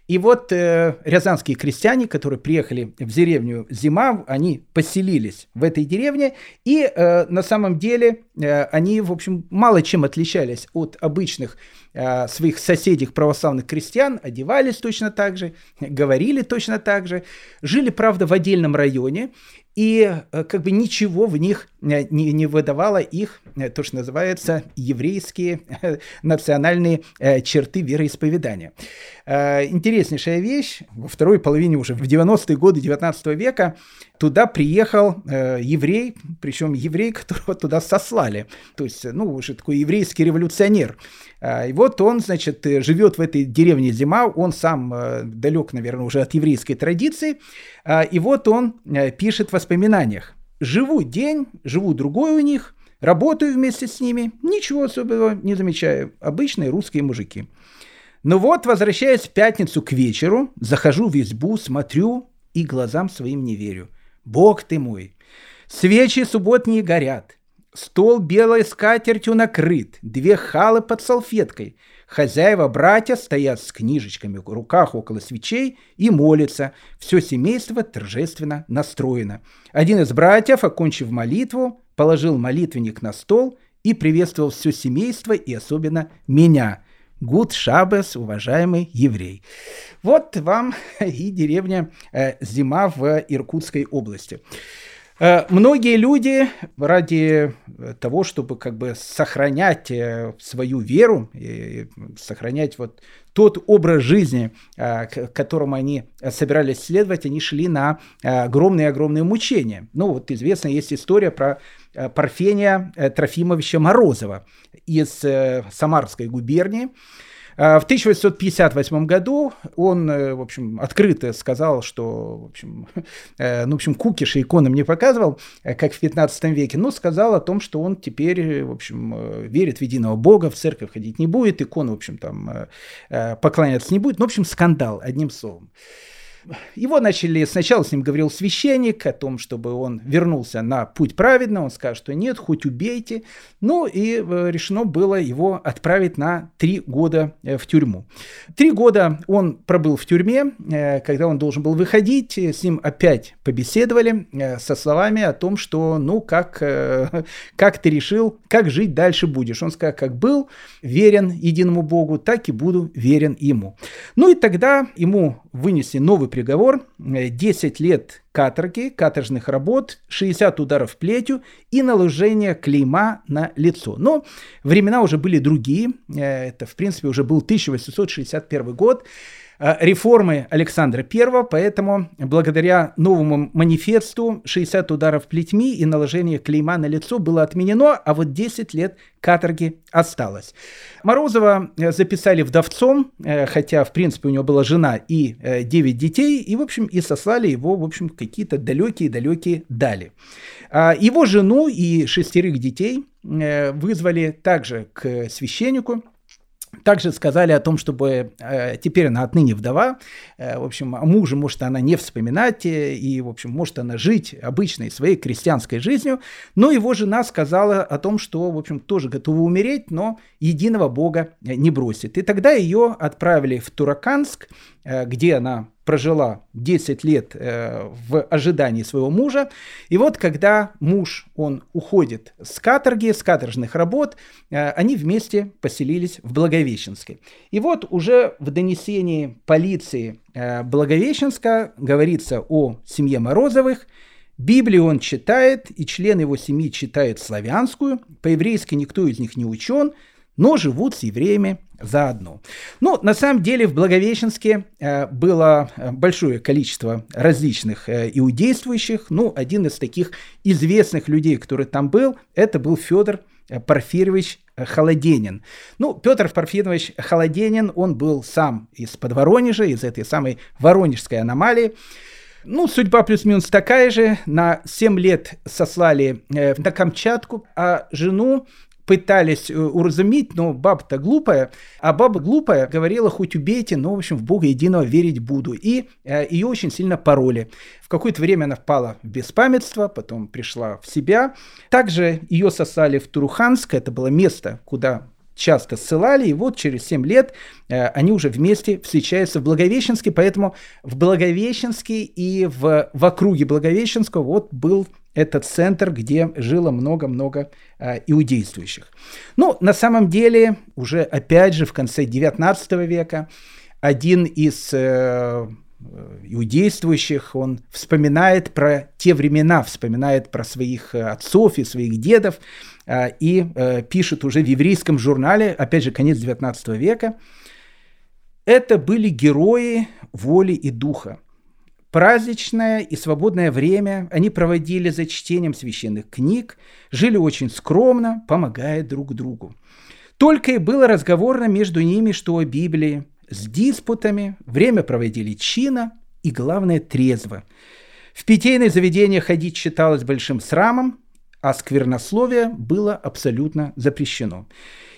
и вот э, рязанские крестьяне, которые приехали в деревню Зима, они поселились в этой деревне, и э, на самом деле э, они, в общем, мало чем отличались от обычных э, своих соседей православных крестьян, одевались точно так же, говорили точно так же, жили, правда, в отдельном районе, и э, как бы ничего в них э, не, не выдавало их, э, то, что называется, еврейские национальные черты вероисповедания. Интереснейшая вещь, во второй половине уже, в 90-е годы 19 века, туда приехал еврей, причем еврей, которого туда сослали, то есть, ну, уже такой еврейский революционер. И вот он, значит, живет в этой деревне Зима, он сам далек, наверное, уже от еврейской традиции, и вот он пишет воспоминания воспоминаниях. Живу день, живу другой у них, работаю вместе с ними, ничего особенного не замечаю. Обычные русские мужики. Но вот, возвращаясь в пятницу к вечеру, захожу в избу, смотрю и глазам своим не верю. Бог ты мой! Свечи субботние горят, стол белой скатертью накрыт, две халы под салфеткой — Хозяева-братья стоят с книжечками в руках около свечей и молятся. Все семейство торжественно настроено. Один из братьев, окончив молитву, положил молитвенник на стол и приветствовал все семейство и особенно меня. Гуд Шабес, уважаемый еврей. Вот вам и деревня э, Зима в Иркутской области. Э, многие люди ради того, чтобы как бы сохранять э, свою веру, и сохранять вот тот образ жизни, к которому они собирались следовать, они шли на огромные-огромные мучения. Ну вот известна есть история про Парфения Трофимовича Морозова из Самарской губернии, а, в 1858 году он, э, в общем, открыто сказал, что, в общем, э, ну, в общем, кукиш и иконам не показывал, э, как в 15 веке, но сказал о том, что он теперь, в общем, верит в единого Бога, в церковь ходить не будет, икон, в общем, там поклоняться не будет. Ну, в общем, скандал, одним словом. Его начали, сначала с ним говорил священник о том, чтобы он вернулся на путь праведный, он сказал, что нет, хоть убейте. Ну и э, решено было его отправить на три года э, в тюрьму. Три года он пробыл в тюрьме, э, когда он должен был выходить, с ним опять побеседовали со словами о том, что ну как, как ты решил, как жить дальше будешь. Он сказал, как был верен единому Богу, так и буду верен ему. Ну и тогда ему вынесли новый приговор, 10 лет каторги, каторжных работ, 60 ударов плетью и наложение клейма на лицо. Но времена уже были другие, э, это в принципе уже был 1861 год, Э, реформы Александра I, поэтому благодаря новому манифесту 60 ударов плетьми и наложение клейма на лицо было отменено, а вот 10 лет каторги осталось. Морозова э, записали вдовцом, э, хотя, в принципе, у него была жена и 9 детей, и, в общем, и сослали его, в общем, какие-то далекие-далекие дали. А его жену и шестерых детей вызвали также к священнику, также сказали о том, чтобы э, теперь она отныне вдова, э, в общем, о муже может она не вспоминать, э, и, в общем, может она жить обычной своей крестьянской жизнью, но его жена сказала о том, что, в общем, тоже готова умереть, но единого Бога не бросит. И тогда ее отправили в Тураканск, э, где она прожила 10 лет э, в ожидании своего мужа. И вот когда муж, он уходит с каторги, с каторжных работ, э, они вместе поселились в Благовещенске. И вот уже в донесении полиции э, Благовещенска говорится о семье Морозовых. Библию он читает, и член его семьи читает славянскую. По-еврейски никто из них не учен, но живут с евреями заодно. Ну, на самом деле в Благовещенске э, было э, большое количество различных э, иудействующих. Ну, один из таких известных людей, который там был, это был Федор Порфирьевич Холоденин. Ну, Петр Порфирьевич Холоденин, он был сам из-под Воронежа, из этой самой воронежской аномалии. Ну, судьба плюс-минус такая же. На 7 лет сослали на Камчатку, а жену пытались э, уразуметь, но баба-то глупая, а баба глупая говорила, хоть убейте, но, в общем, в Бога единого верить буду. И э, ее очень сильно пороли. В какое-то время она впала в беспамятство, потом пришла в себя. Также ее сосали в Туруханск, это было место, куда часто ссылали, и вот через 7 лет э, они уже вместе встречаются в Благовещенске, поэтому в Благовещенске и в, в округе Благовещенского вот был этот центр, где жило много-много э, иудействующих. Ну, на самом деле, уже опять же в конце 19 века один из э, иудействующих, он вспоминает про те времена, вспоминает про своих отцов и своих дедов, э, и э, пишет уже в еврейском журнале, опять же, конец 19 века, это были герои воли и духа праздничное и свободное время они проводили за чтением священных книг, жили очень скромно, помогая друг другу. Только и было разговорно между ними, что о Библии, с диспутами, время проводили чина и, главное, трезво. В питейное заведение ходить считалось большим срамом, а сквернословие было абсолютно запрещено.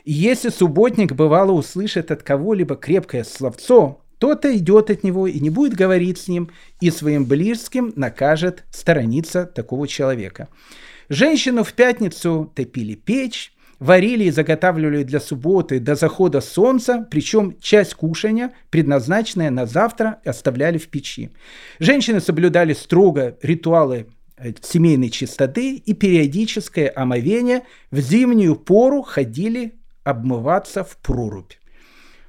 И если субботник бывало услышит от кого-либо крепкое словцо, кто-то идет от него и не будет говорить с ним, и своим близким накажет сторониться такого человека. Женщину в пятницу топили печь, варили и заготавливали для субботы до захода солнца, причем часть кушания, предназначенная на завтра, оставляли в печи. Женщины соблюдали строго ритуалы э, семейной чистоты и периодическое омовение в зимнюю пору ходили обмываться в прорубь.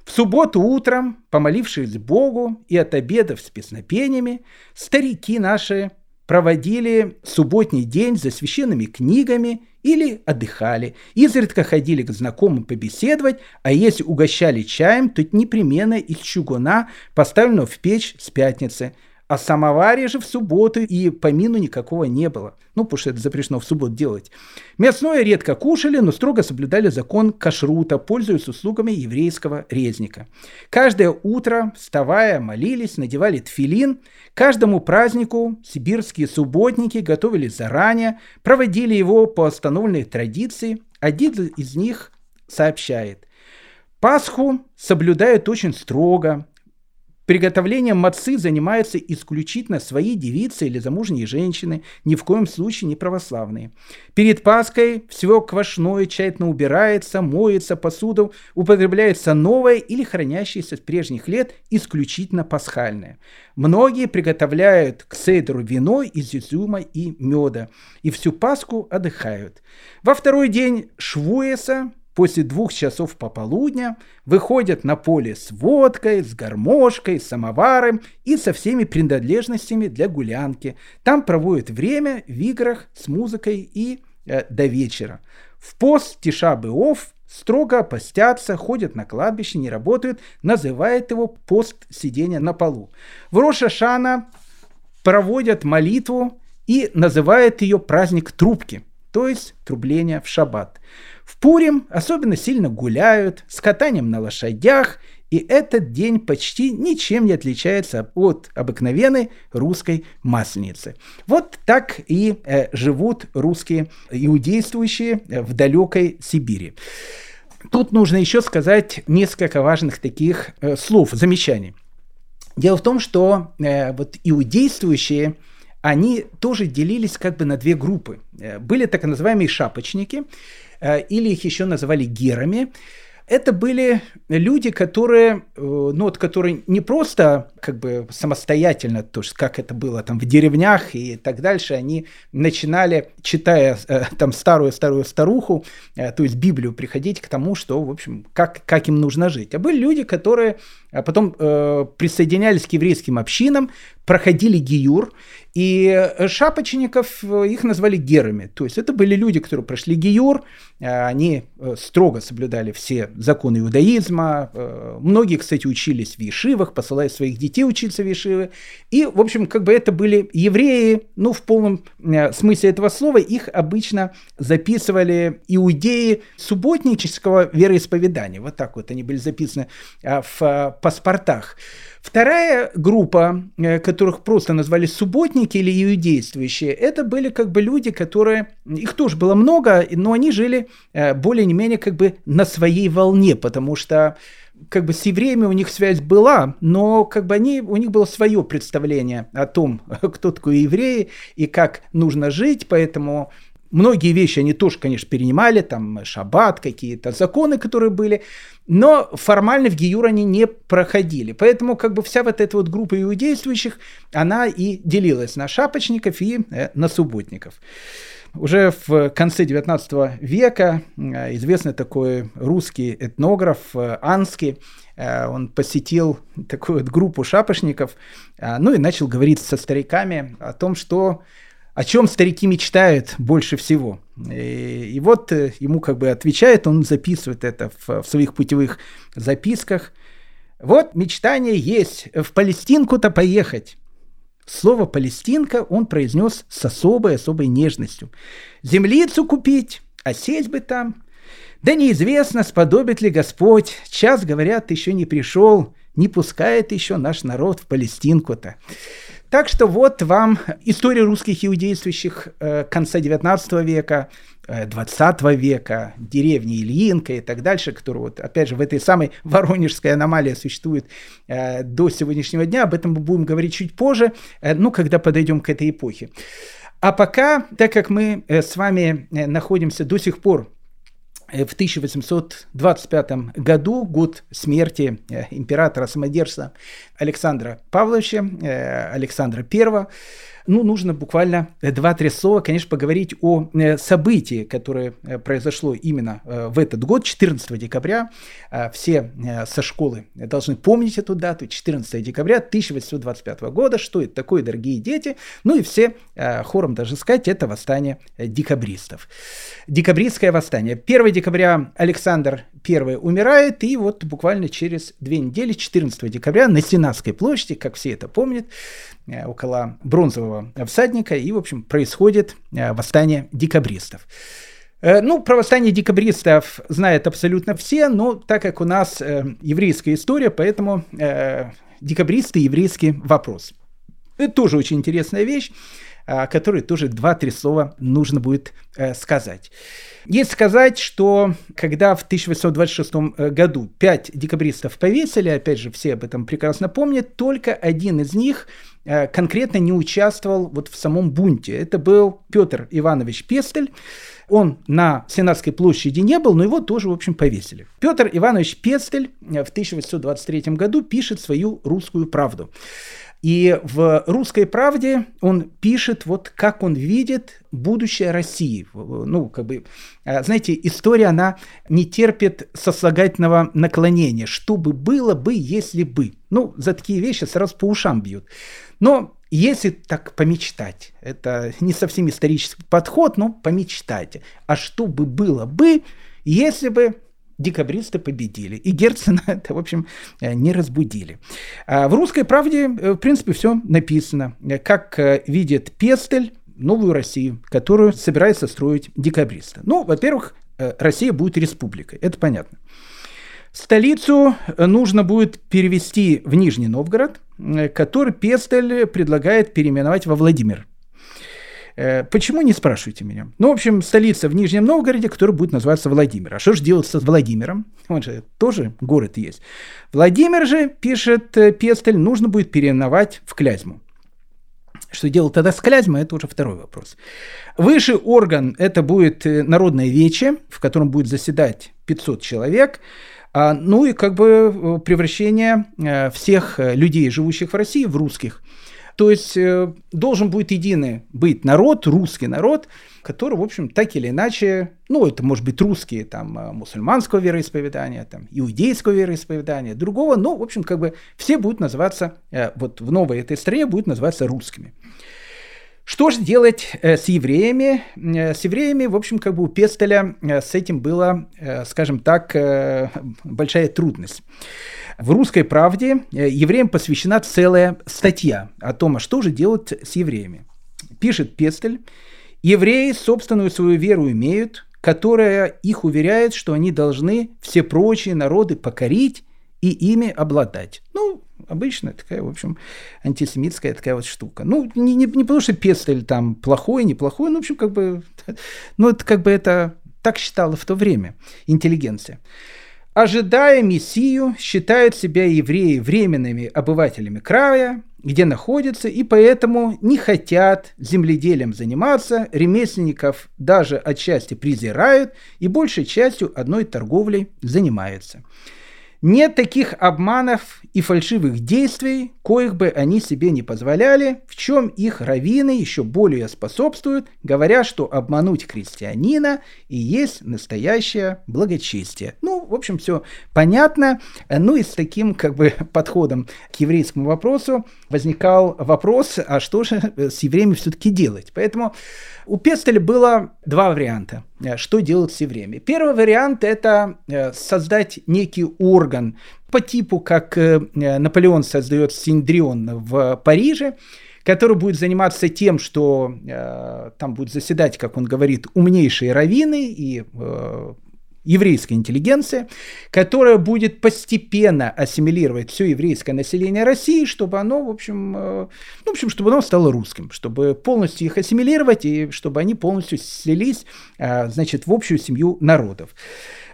В субботу утром, помолившись Богу и от обедов с песнопениями, старики наши проводили субботний день за священными книгами или отдыхали, изредка ходили к знакомым побеседовать, а если угощали чаем, то непременно из чугуна, поставленного в печь с пятницы – а самоваре же в субботу и помину никакого не было. Ну, потому что это запрещено в субботу делать. Мясное редко кушали, но строго соблюдали закон кашрута, пользуясь услугами еврейского резника. Каждое утро, вставая, молились, надевали тфилин. Каждому празднику сибирские субботники готовились заранее, проводили его по установленной традиции. Один из них сообщает – Пасху соблюдают очень строго, Приготовлением мацы занимаются исключительно свои девицы или замужние женщины, ни в коем случае не православные. Перед Пасхой все квашное тщательно убирается, моется, посуду употребляется новое или хранящееся с прежних лет исключительно пасхальное. Многие приготовляют к сейдру вино из изюма и меда, и всю Пасху отдыхают. Во второй день Швуеса, после двух часов пополудня выходят на поле с водкой, с гармошкой, с самоваром и со всеми принадлежностями для гулянки. Там проводят время в играх с музыкой и э, до вечера. В пост Тиша Беов строго постятся, ходят на кладбище, не работают, называют его пост сидения на полу. В Рошашана проводят молитву и называют ее праздник трубки, то есть трубление в шаббат. В Пурим особенно сильно гуляют, с катанием на лошадях, и этот день почти ничем не отличается от обыкновенной русской масленицы. Вот так и э, живут русские иудействующие э, в далекой Сибири. Тут нужно еще сказать несколько важных таких э, слов, замечаний. Дело в том, что э, вот иудействующие, они тоже делились как бы на две группы. Э, были так называемые шапочники, или их еще называли герами. Это были люди, которые, э, ну, вот, которые не просто как бы самостоятельно, то есть как это было там в деревнях и так дальше, они начинали, читая э, там старую-старую старуху, то есть Библию, приходить к тому, что, в общем, как, как им нужно жить. А были люди, которые потом э, присоединялись к еврейским общинам, проходили гиюр, и э, шапочников э, их назвали герами. То есть это были люди, которые прошли гиюр, э, они строго соблюдали все законы иудаизма. Многие, кстати, учились в Ешивах, посылая своих детей учиться в Ешивы. И, в общем, как бы это были евреи, ну, в полном смысле этого слова, их обычно записывали иудеи субботнического вероисповедания. Вот так вот они были записаны в паспортах. Вторая группа, э, которых просто назвали субботники или иудействующие, это были как бы люди, которые, их тоже было много, но они жили э, более-менее как бы на своей волне, потому что как бы с евреями у них связь была, но как бы они, у них было свое представление о том, кто такой евреи и как нужно жить, поэтому Многие вещи они тоже, конечно, перенимали, там шаббат, какие-то законы, которые были, но формально в Гиюр они не проходили. Поэтому как бы вся вот эта вот группа иудействующих, она и делилась на шапочников и э, на субботников. Уже в конце 19 века э, известный такой русский этнограф э, Анский, он посетил такую вот группу шапошников, ну и начал говорить со стариками о том, что о чем старики мечтают больше всего. И, и вот э, ему как бы отвечает, он записывает это в, в своих путевых записках. Вот мечтание есть в Палестинку-то поехать. Слово «палестинка» он произнес с особой-особой нежностью. Землицу купить, а сесть бы там. Да неизвестно, сподобит ли Господь. Час, говорят, еще не пришел, не пускает еще наш народ в Палестинку-то. Так что вот вам история русских иудействующих э, конца 19 века, э, 20 века, деревни Ильинка и так дальше, которые вот, опять же, в этой самой воронежской аномалии существует э, до сегодняшнего дня. Об этом мы будем говорить чуть позже, э, ну, когда подойдем к этой эпохе. А пока, так как мы э, с вами э, находимся до сих пор в 1825 году, год смерти императора самодержца Александра Павловича, Александра I, ну, нужно буквально 2-3 слова, конечно, поговорить о э, событии, которое э, произошло именно э, в этот год, 14 декабря. Все со школы должны помнить эту дату, 14 декабря 1825 года. Что это такое, дорогие дети? Ну и все хором даже сказать, это восстание декабристов. Декабристское восстание. 1 декабря Александр I умирает, и вот буквально через две недели, 14 декабря, на Сенатской площади, как все это помнят, около бронзового всадника, и, в общем, происходит э, восстание декабристов. Э, ну, про восстание декабристов знают абсолютно все, но так как у нас э, еврейская история, поэтому э, декабристы – еврейский вопрос. Это тоже очень интересная вещь, о которой тоже два-три слова нужно будет э, сказать. Есть сказать, что когда в 1826 году пять декабристов повесили, опять же, все об этом прекрасно помнят, только один из них – Э, конкретно не участвовал вот в самом бунте. Это был Петр Иванович Пестель. Он на Сенатской площади не был, но его тоже, в общем, повесили. Петр Иванович Пестель в 1823 году пишет свою «Русскую правду». И в «Русской правде» он пишет, вот как он видит будущее России. Ну, как бы, а, знаете, история, она не терпит сослагательного наклонения. Что бы было бы, если бы. Ну, за такие вещи сразу по ушам бьют. Но если так помечтать, это не совсем исторический подход, но помечтайте. А что бы было бы, если бы декабристы победили. И Герцена это, в общем, э, не разбудили. А в «Русской правде», э, в принципе, все написано. Как э, видит Пестель новую Россию, которую собирается строить декабристы. Ну, во-первых, Россия будет республикой, это понятно. Столицу нужно будет перевести в Нижний Новгород, который Пестель предлагает переименовать во Владимир – почему, не спрашивайте меня. Ну, в общем, столица в Нижнем Новгороде, которая будет называться Владимир. А что же делать с Владимиром? Он же тоже город есть. Владимир же, пишет э, Пестель, нужно будет переименовать в Клязьму. Что делать тогда с Клязьмой, это уже второй вопрос. Высший орган – это будет э, народное вече, в котором будет заседать 500 человек. А, ну и как бы превращение всех людей, живущих в России, в русских – то есть э, должен будет единый быть народ, русский народ, который, в общем, так или иначе, ну, это может быть русские, там, э, мусульманского вероисповедания, там, иудейского вероисповедания, другого, но, в общем, как бы все будут называться, э, вот в новой этой стране будут называться русскими. Что же делать с евреями? С евреями, в общем, как бы у Пестеля с этим была, скажем так, большая трудность. В «Русской правде» э, евреям посвящена целая статья о том, а что же делать с евреями. Пишет Пестель, «Евреи собственную свою веру имеют, которая их уверяет, что они должны все прочие народы покорить и ими обладать». Ну, обычная такая, в общем, антисемитская такая вот штука. Ну, не, не, не потому что Пестель там плохой, неплохой, ну, в общем, как бы, ну, это как бы это так считала в то время интеллигенция ожидая Мессию, считают себя евреи временными обывателями края, где находятся, и поэтому не хотят земледелием заниматься, ремесленников даже отчасти презирают и большей частью одной торговлей занимаются. Нет таких обманов и фальшивых действий, коих бы они себе не позволяли, в чем их раввины еще более способствуют, говоря, что обмануть христианина и есть настоящее благочестие. Ну, в общем, все понятно. Ну и с таким как бы подходом к еврейскому вопросу возникал вопрос, а что же с евреями все-таки делать? Поэтому у Пестеля было два варианта, э, что делать с евреями. Первый вариант – это э, создать некий орган по типу, как э, Наполеон создает Синдрион в Париже, который будет заниматься тем, что э, там будут заседать, как он говорит, умнейшие раввины и э, еврейская интеллигенция, которая будет постепенно ассимилировать все еврейское население России, чтобы оно, в общем, э, ну, в общем, чтобы оно стало русским, чтобы полностью их ассимилировать и чтобы они полностью слились, э, значит, в общую семью народов.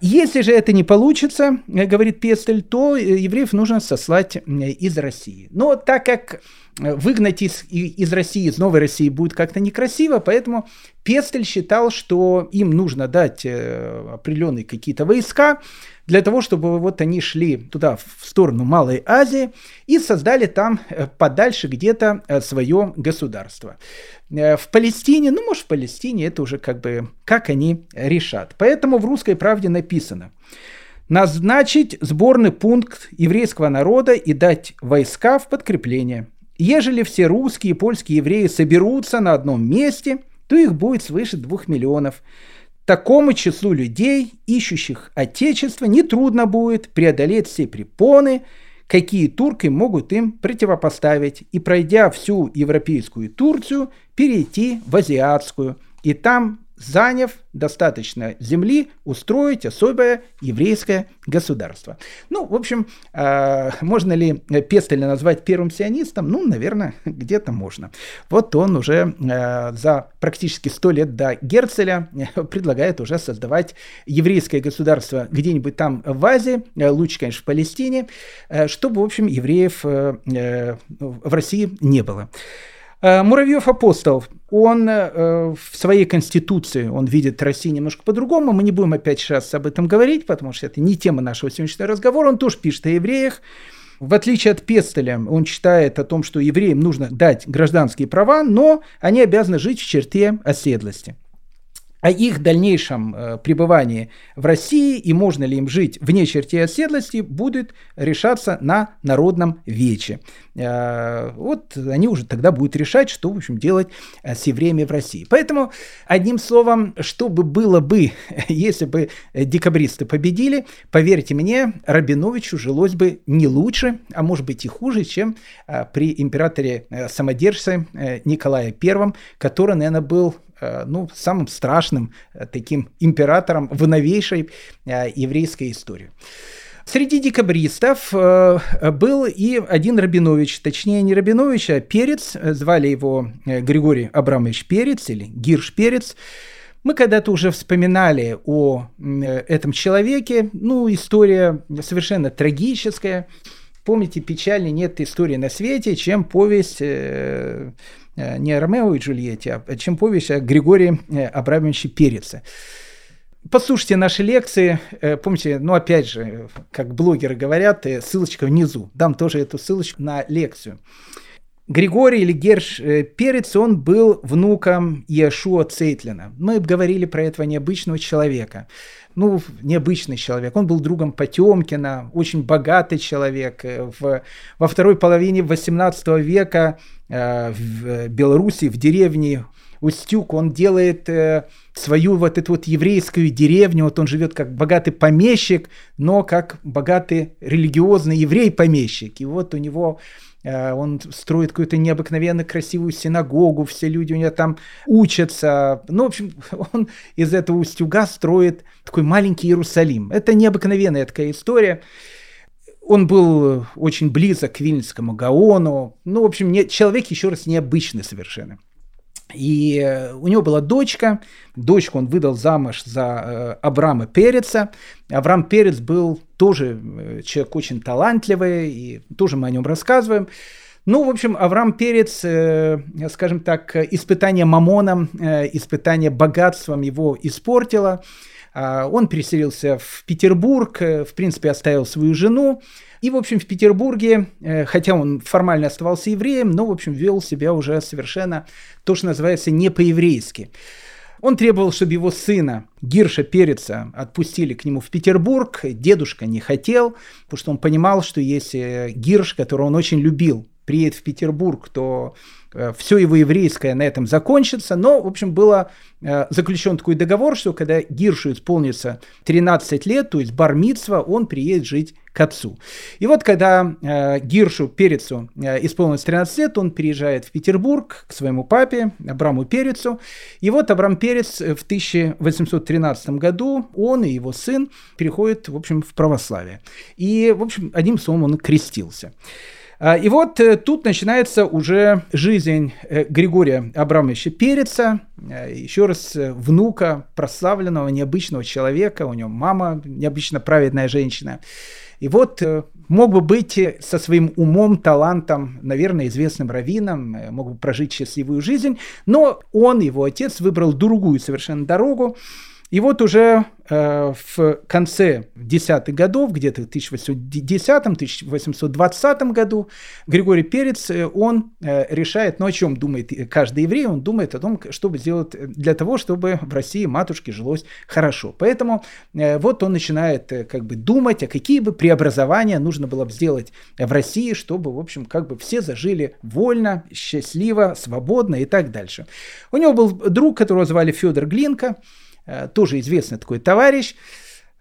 Если же это не получится, э, говорит Пестель, то евреев нужно сослать из России. Но так как выгнать из, из России, из Новой России будет как-то некрасиво, поэтому Пестель считал, что им нужно дать определенные какие-то войска, для того, чтобы вот они шли туда, в сторону Малой Азии, и создали там подальше где-то свое государство. В Палестине, ну, может, в Палестине, это уже как бы, как они решат. Поэтому в «Русской правде» написано – назначить сборный пункт еврейского народа и дать войска в подкрепление. Ежели все русские и польские евреи соберутся на одном месте, то их будет свыше двух миллионов. Такому числу людей, ищущих Отечество, нетрудно будет преодолеть все препоны, какие турки могут им противопоставить, и пройдя всю европейскую Турцию, перейти в азиатскую, и там заняв достаточно земли, устроить особое еврейское государство. Ну, в общем, э, можно ли Пестеля назвать первым сионистом? Ну, наверное, где-то можно. Вот он уже э, за практически сто лет до Герцеля э, предлагает уже создавать еврейское государство где-нибудь там в Азии, э, лучше, конечно, в Палестине, э, чтобы, в общем, евреев в России не было. Э, Муравьев апостол, он э, в своей конституции, он видит Россию немножко по-другому, мы не будем опять сейчас об этом говорить, потому что это не тема нашего сегодняшнего разговора, он тоже пишет о евреях, в отличие от Пестеля, он читает о том, что евреям нужно дать гражданские права, но они обязаны жить в черте оседлости о их дальнейшем э, пребывании в России и можно ли им жить вне черте оседлости, будет решаться на народном вече. Э, вот они уже тогда будут решать, что, в общем, делать э, евреями в России. Поэтому, одним словом, что бы было бы, если бы декабристы победили, поверьте мне, Рабиновичу жилось бы не лучше, а может быть и хуже, чем при императоре самодержце Николае I, который, наверное, был Э, ну, самым страшным э, таким императором в новейшей э, еврейской истории. Среди декабристов был и один Рабинович, точнее не Рабинович, а Перец, звали его Григорий Абрамович Перец или Гирш Перец. Мы когда-то уже вспоминали о этом человеке, ну, история совершенно трагическая. Помните, печальней нет истории на свете, чем повесть Э, не о Ромео и Джульетте, а чем повесть о Григории э, Абрамовиче Переце. Послушайте наши лекции. Э, помните, ну опять же, как блогеры говорят, ссылочка внизу. Дам тоже эту ссылочку на лекцию. Григорий или Герш Перец, он был внуком Иешуа Цейтлина. Мы говорили про этого необычного человека. Ну, необычный человек. Он был другом Потемкина, очень богатый человек. В, во второй половине 18 века Э, в Беларуси, в деревне Устюг, он делает э, свою вот эту вот еврейскую деревню, вот он живет как богатый помещик, но как богатый религиозный еврей-помещик. И вот у него э, он строит какую-то необыкновенно красивую синагогу, все люди у него там учатся. Ну, в общем, он из этого Устюга строит такой маленький Иерусалим. Это необыкновенная такая история. Он был очень близок к Вильнюсскому Гаону. Ну, в общем, не, человек еще раз необычный совершенно. И э, у него была дочка. Дочку он выдал замуж за э, Абрама Переца. Авраам Перец был тоже э, человек очень талантливый, и тоже мы о нем рассказываем. Ну, в общем, Авраам Перец, скажем так, испытание мамоном, испытание богатством его испортило. А, он переселился в Петербург, в принципе, оставил свою жену. И, в общем, в Петербурге, э, хотя он формально оставался евреем, но, в общем, вел себя уже совершенно то, что называется, не по-еврейски. Он требовал, чтобы его сына Гирша Переца отпустили к нему в Петербург. Дедушка не хотел, потому что он понимал, что если Гирш, которого он очень любил, приедет в Петербург, то Э, все его еврейское на этом закончится. Но, в общем, было э, заключен такой договор, что когда Гиршу исполнится 13 лет, то есть бармитсва, он приедет жить к отцу. И вот когда э, Гиршу Перецу исполнилось 13 лет, он переезжает в Петербург к своему папе Абраму Перецу. И вот Абрам Перец в 1813 году, он и его сын переходят, в общем, в православие. И, в общем, одним словом, он крестился. А, и вот э, тут начинается уже жизнь э, Григория Абрамовича Переца, э, еще раз внука прославленного, необычного человека, у него мама необычно праведная женщина. И вот мог бы быть со своим умом, талантом, наверное, известным раввином, мог бы прожить счастливую жизнь, но он, его отец, выбрал другую совершенно дорогу, и вот уже э, в конце десятых годов, где-то в 1810-1820 году, Григорий Перец, э, он э, решает, ну о чем думает каждый еврей, он думает о том, чтобы сделать для того, чтобы в России матушке жилось хорошо. Поэтому э, вот он начинает э, как бы думать, а какие бы преобразования нужно было бы сделать в России, чтобы, в общем, как бы все зажили вольно, счастливо, свободно и так дальше. У него был друг, которого звали Федор Глинка, Э, тоже известный такой товарищ.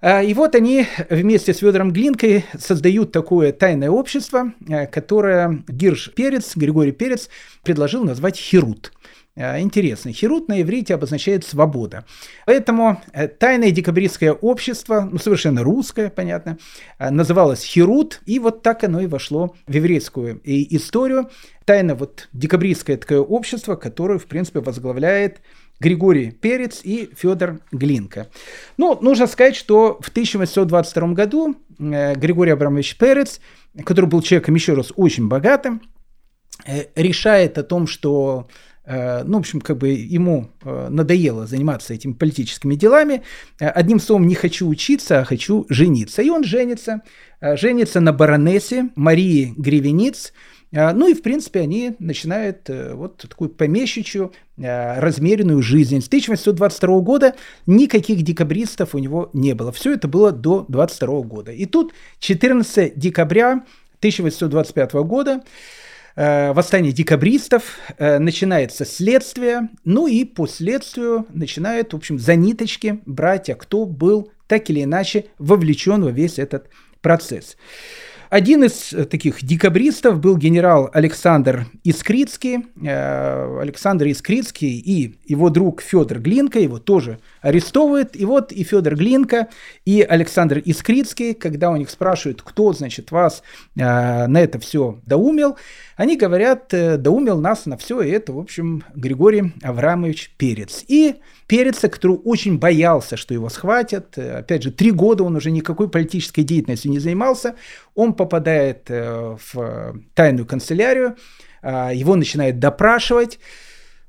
Э, и вот они вместе с Федором Глинкой создают такое тайное общество, э, которое Гирш Перец, Григорий Перец, предложил назвать Херут. Интересно, Херут на иврите обозначает свобода. Поэтому тайное декабристское общество, ну совершенно русское, понятно, называлось Херут, и вот так оно и вошло в еврейскую историю. Тайно вот декабристское такое общество, которое, в принципе, возглавляет Григорий Перец и Федор Глинка. Ну, нужно сказать, что в 1822 году э, Григорий Абрамович Перец, который был человеком, еще раз, очень богатым, э, решает о том, что э, ну, в общем, как бы ему надоело заниматься этими политическими делами. Одним словом, не хочу учиться, а хочу жениться. И он женится, женится на баронессе Марии Гривениц, ну и, в принципе, они начинают э, вот такую помещичью, э, размеренную жизнь. С 1822 года никаких декабристов у него не было. Все это было до 22 года. И тут 14 декабря 1825 года э, восстание декабристов, начинается следствие, ну и по следствию начинают, в общем, за ниточки брать, а кто был так или иначе вовлечен во весь этот процесс. Один из э, таких декабристов был генерал Александр Искрицкий. Э, Александр Искрицкий и его друг Федор Глинка его тоже арестовывают. И вот и Федор Глинка, и Александр Искрицкий, когда у них спрашивают, кто, значит, вас э, на это все доумел, они говорят, доумел нас на все это, в общем, Григорий Аврамович Перец. И Переца, который очень боялся, что его схватят. Опять же, три года он уже никакой политической деятельностью не занимался. Он попадает э, в тайную канцелярию, а, его начинает допрашивать.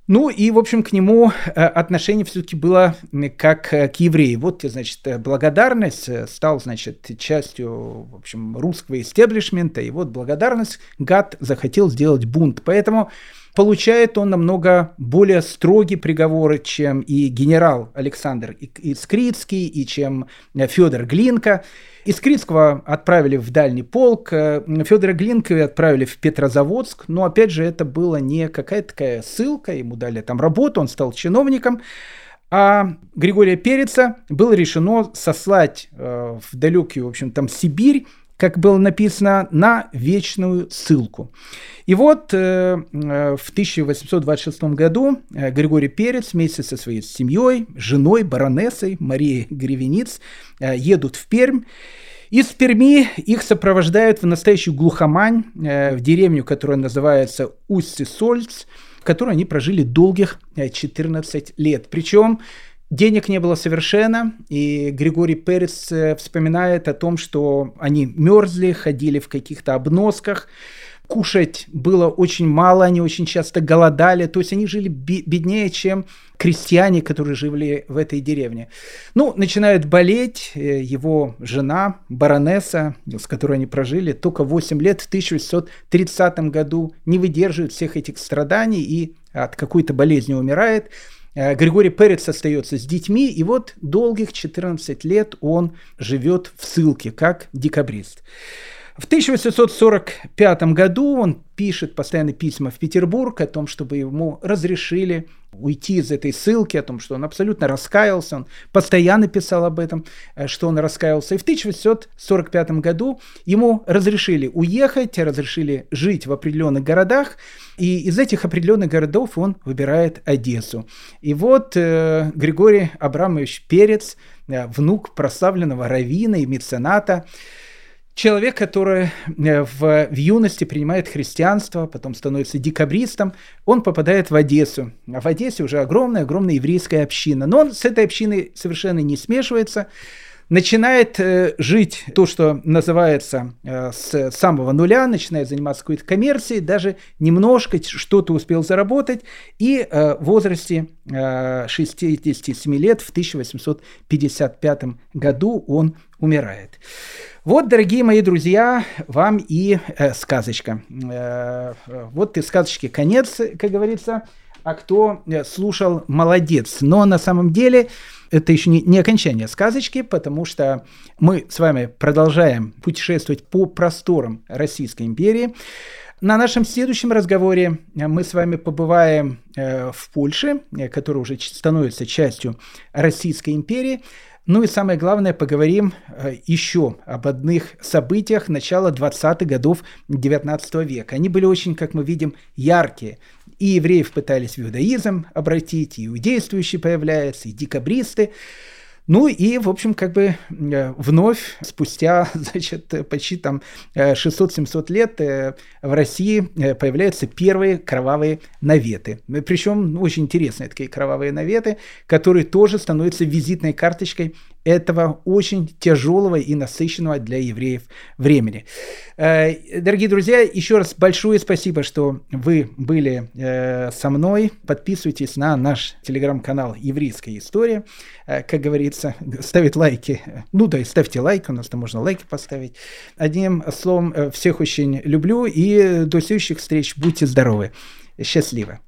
Ну и, в общем, к нему э, отношение все-таки было как к еврею. Вот, значит, благодарность э, стал, значит, частью, в общем, русского истеблишмента. И вот благодарность гад захотел сделать бунт. Поэтому получает он намного более строгие приговоры, чем и генерал Александр Искрицкий, и чем э, Федор Глинка. Искрицкого отправили в дальний полк, э, Федора Глинка отправили в Петрозаводск, но опять же это была не какая-то такая ссылка, ему дали там работу, он стал чиновником, а Григория Переца было решено сослать э, в далекую, в общем, там Сибирь, как было написано, на вечную ссылку. И вот э, э в 1826 году э, Григорий Перец вместе со своей семьей, женой, баронессой Марией Гривениц э, едут в Пермь. Из Перми их сопровождают в настоящую глухомань, э, в деревню, которая называется Усть-Сольц, в которой они прожили долгих 14 лет. Причем Денег не было совершенно, и Григорий Перец э, вспоминает о том, что они мерзли, ходили в каких-то обносках, кушать было очень мало, они очень часто голодали, то есть они жили беднее, чем крестьяне, которые жили в этой деревне. Ну, начинает болеть э, его жена, баронесса, с которой они прожили только 8 лет, в 1830 году, не выдерживает всех этих страданий и от какой-то болезни умирает. Э, Григорий Перец остается с детьми, и вот долгих 14 лет он живет в ссылке, как декабрист. В 1845 году он пишет постоянно письма в Петербург о том, чтобы ему разрешили уйти из этой ссылки, о том, что он абсолютно раскаялся, он постоянно писал об этом, э, что он раскаялся. И в 1845 году ему разрешили уехать, разрешили жить в определенных городах, и из этих определенных городов он выбирает Одессу. И вот э, Григорий Абрамович Перец, э, внук прославленного равина и мецената, Человек, который э, в, в юности принимает христианство, потом становится декабристом, он попадает в Одессу. А в Одессе уже огромная-огромная еврейская община. Но он с этой общиной совершенно не смешивается. Начинает э, жить то, что называется э, с самого нуля, начинает заниматься какой-то коммерцией, даже немножко что-то успел заработать, и э, в возрасте э, 67 лет в 1855 году он умирает. Вот, дорогие мои друзья, вам и э, сказочка. Э, вот и сказочки конец, как говорится. А кто э, слушал, молодец. Но на самом деле это еще не, не окончание сказочки, потому что мы с вами продолжаем путешествовать по просторам Российской империи. На нашем следующем разговоре мы с вами побываем э, в Польше, э, которая уже становится частью Российской империи. Ну и самое главное, поговорим э, еще об одних событиях начала 20-х годов 19 века. Они были очень, как мы видим, яркие. И евреев пытались в иудаизм обратить, и иудействующие появляются, и декабристы. Ну и, в общем, как бы э, вновь, спустя, значит, почти там 600-700 э, лет э, в России появляются первые кровавые наветы. Причем ну, очень интересные такие кровавые наветы, которые тоже становятся визитной карточкой этого очень тяжелого и насыщенного для евреев времени. Дорогие друзья, еще раз большое спасибо, что вы были со мной. Подписывайтесь на наш телеграм-канал «Еврейская история». Как говорится, ставить лайки. Ну да, и ставьте лайк, у нас там можно лайки поставить. Одним словом, всех очень люблю и до следующих встреч. Будьте здоровы. Счастливо.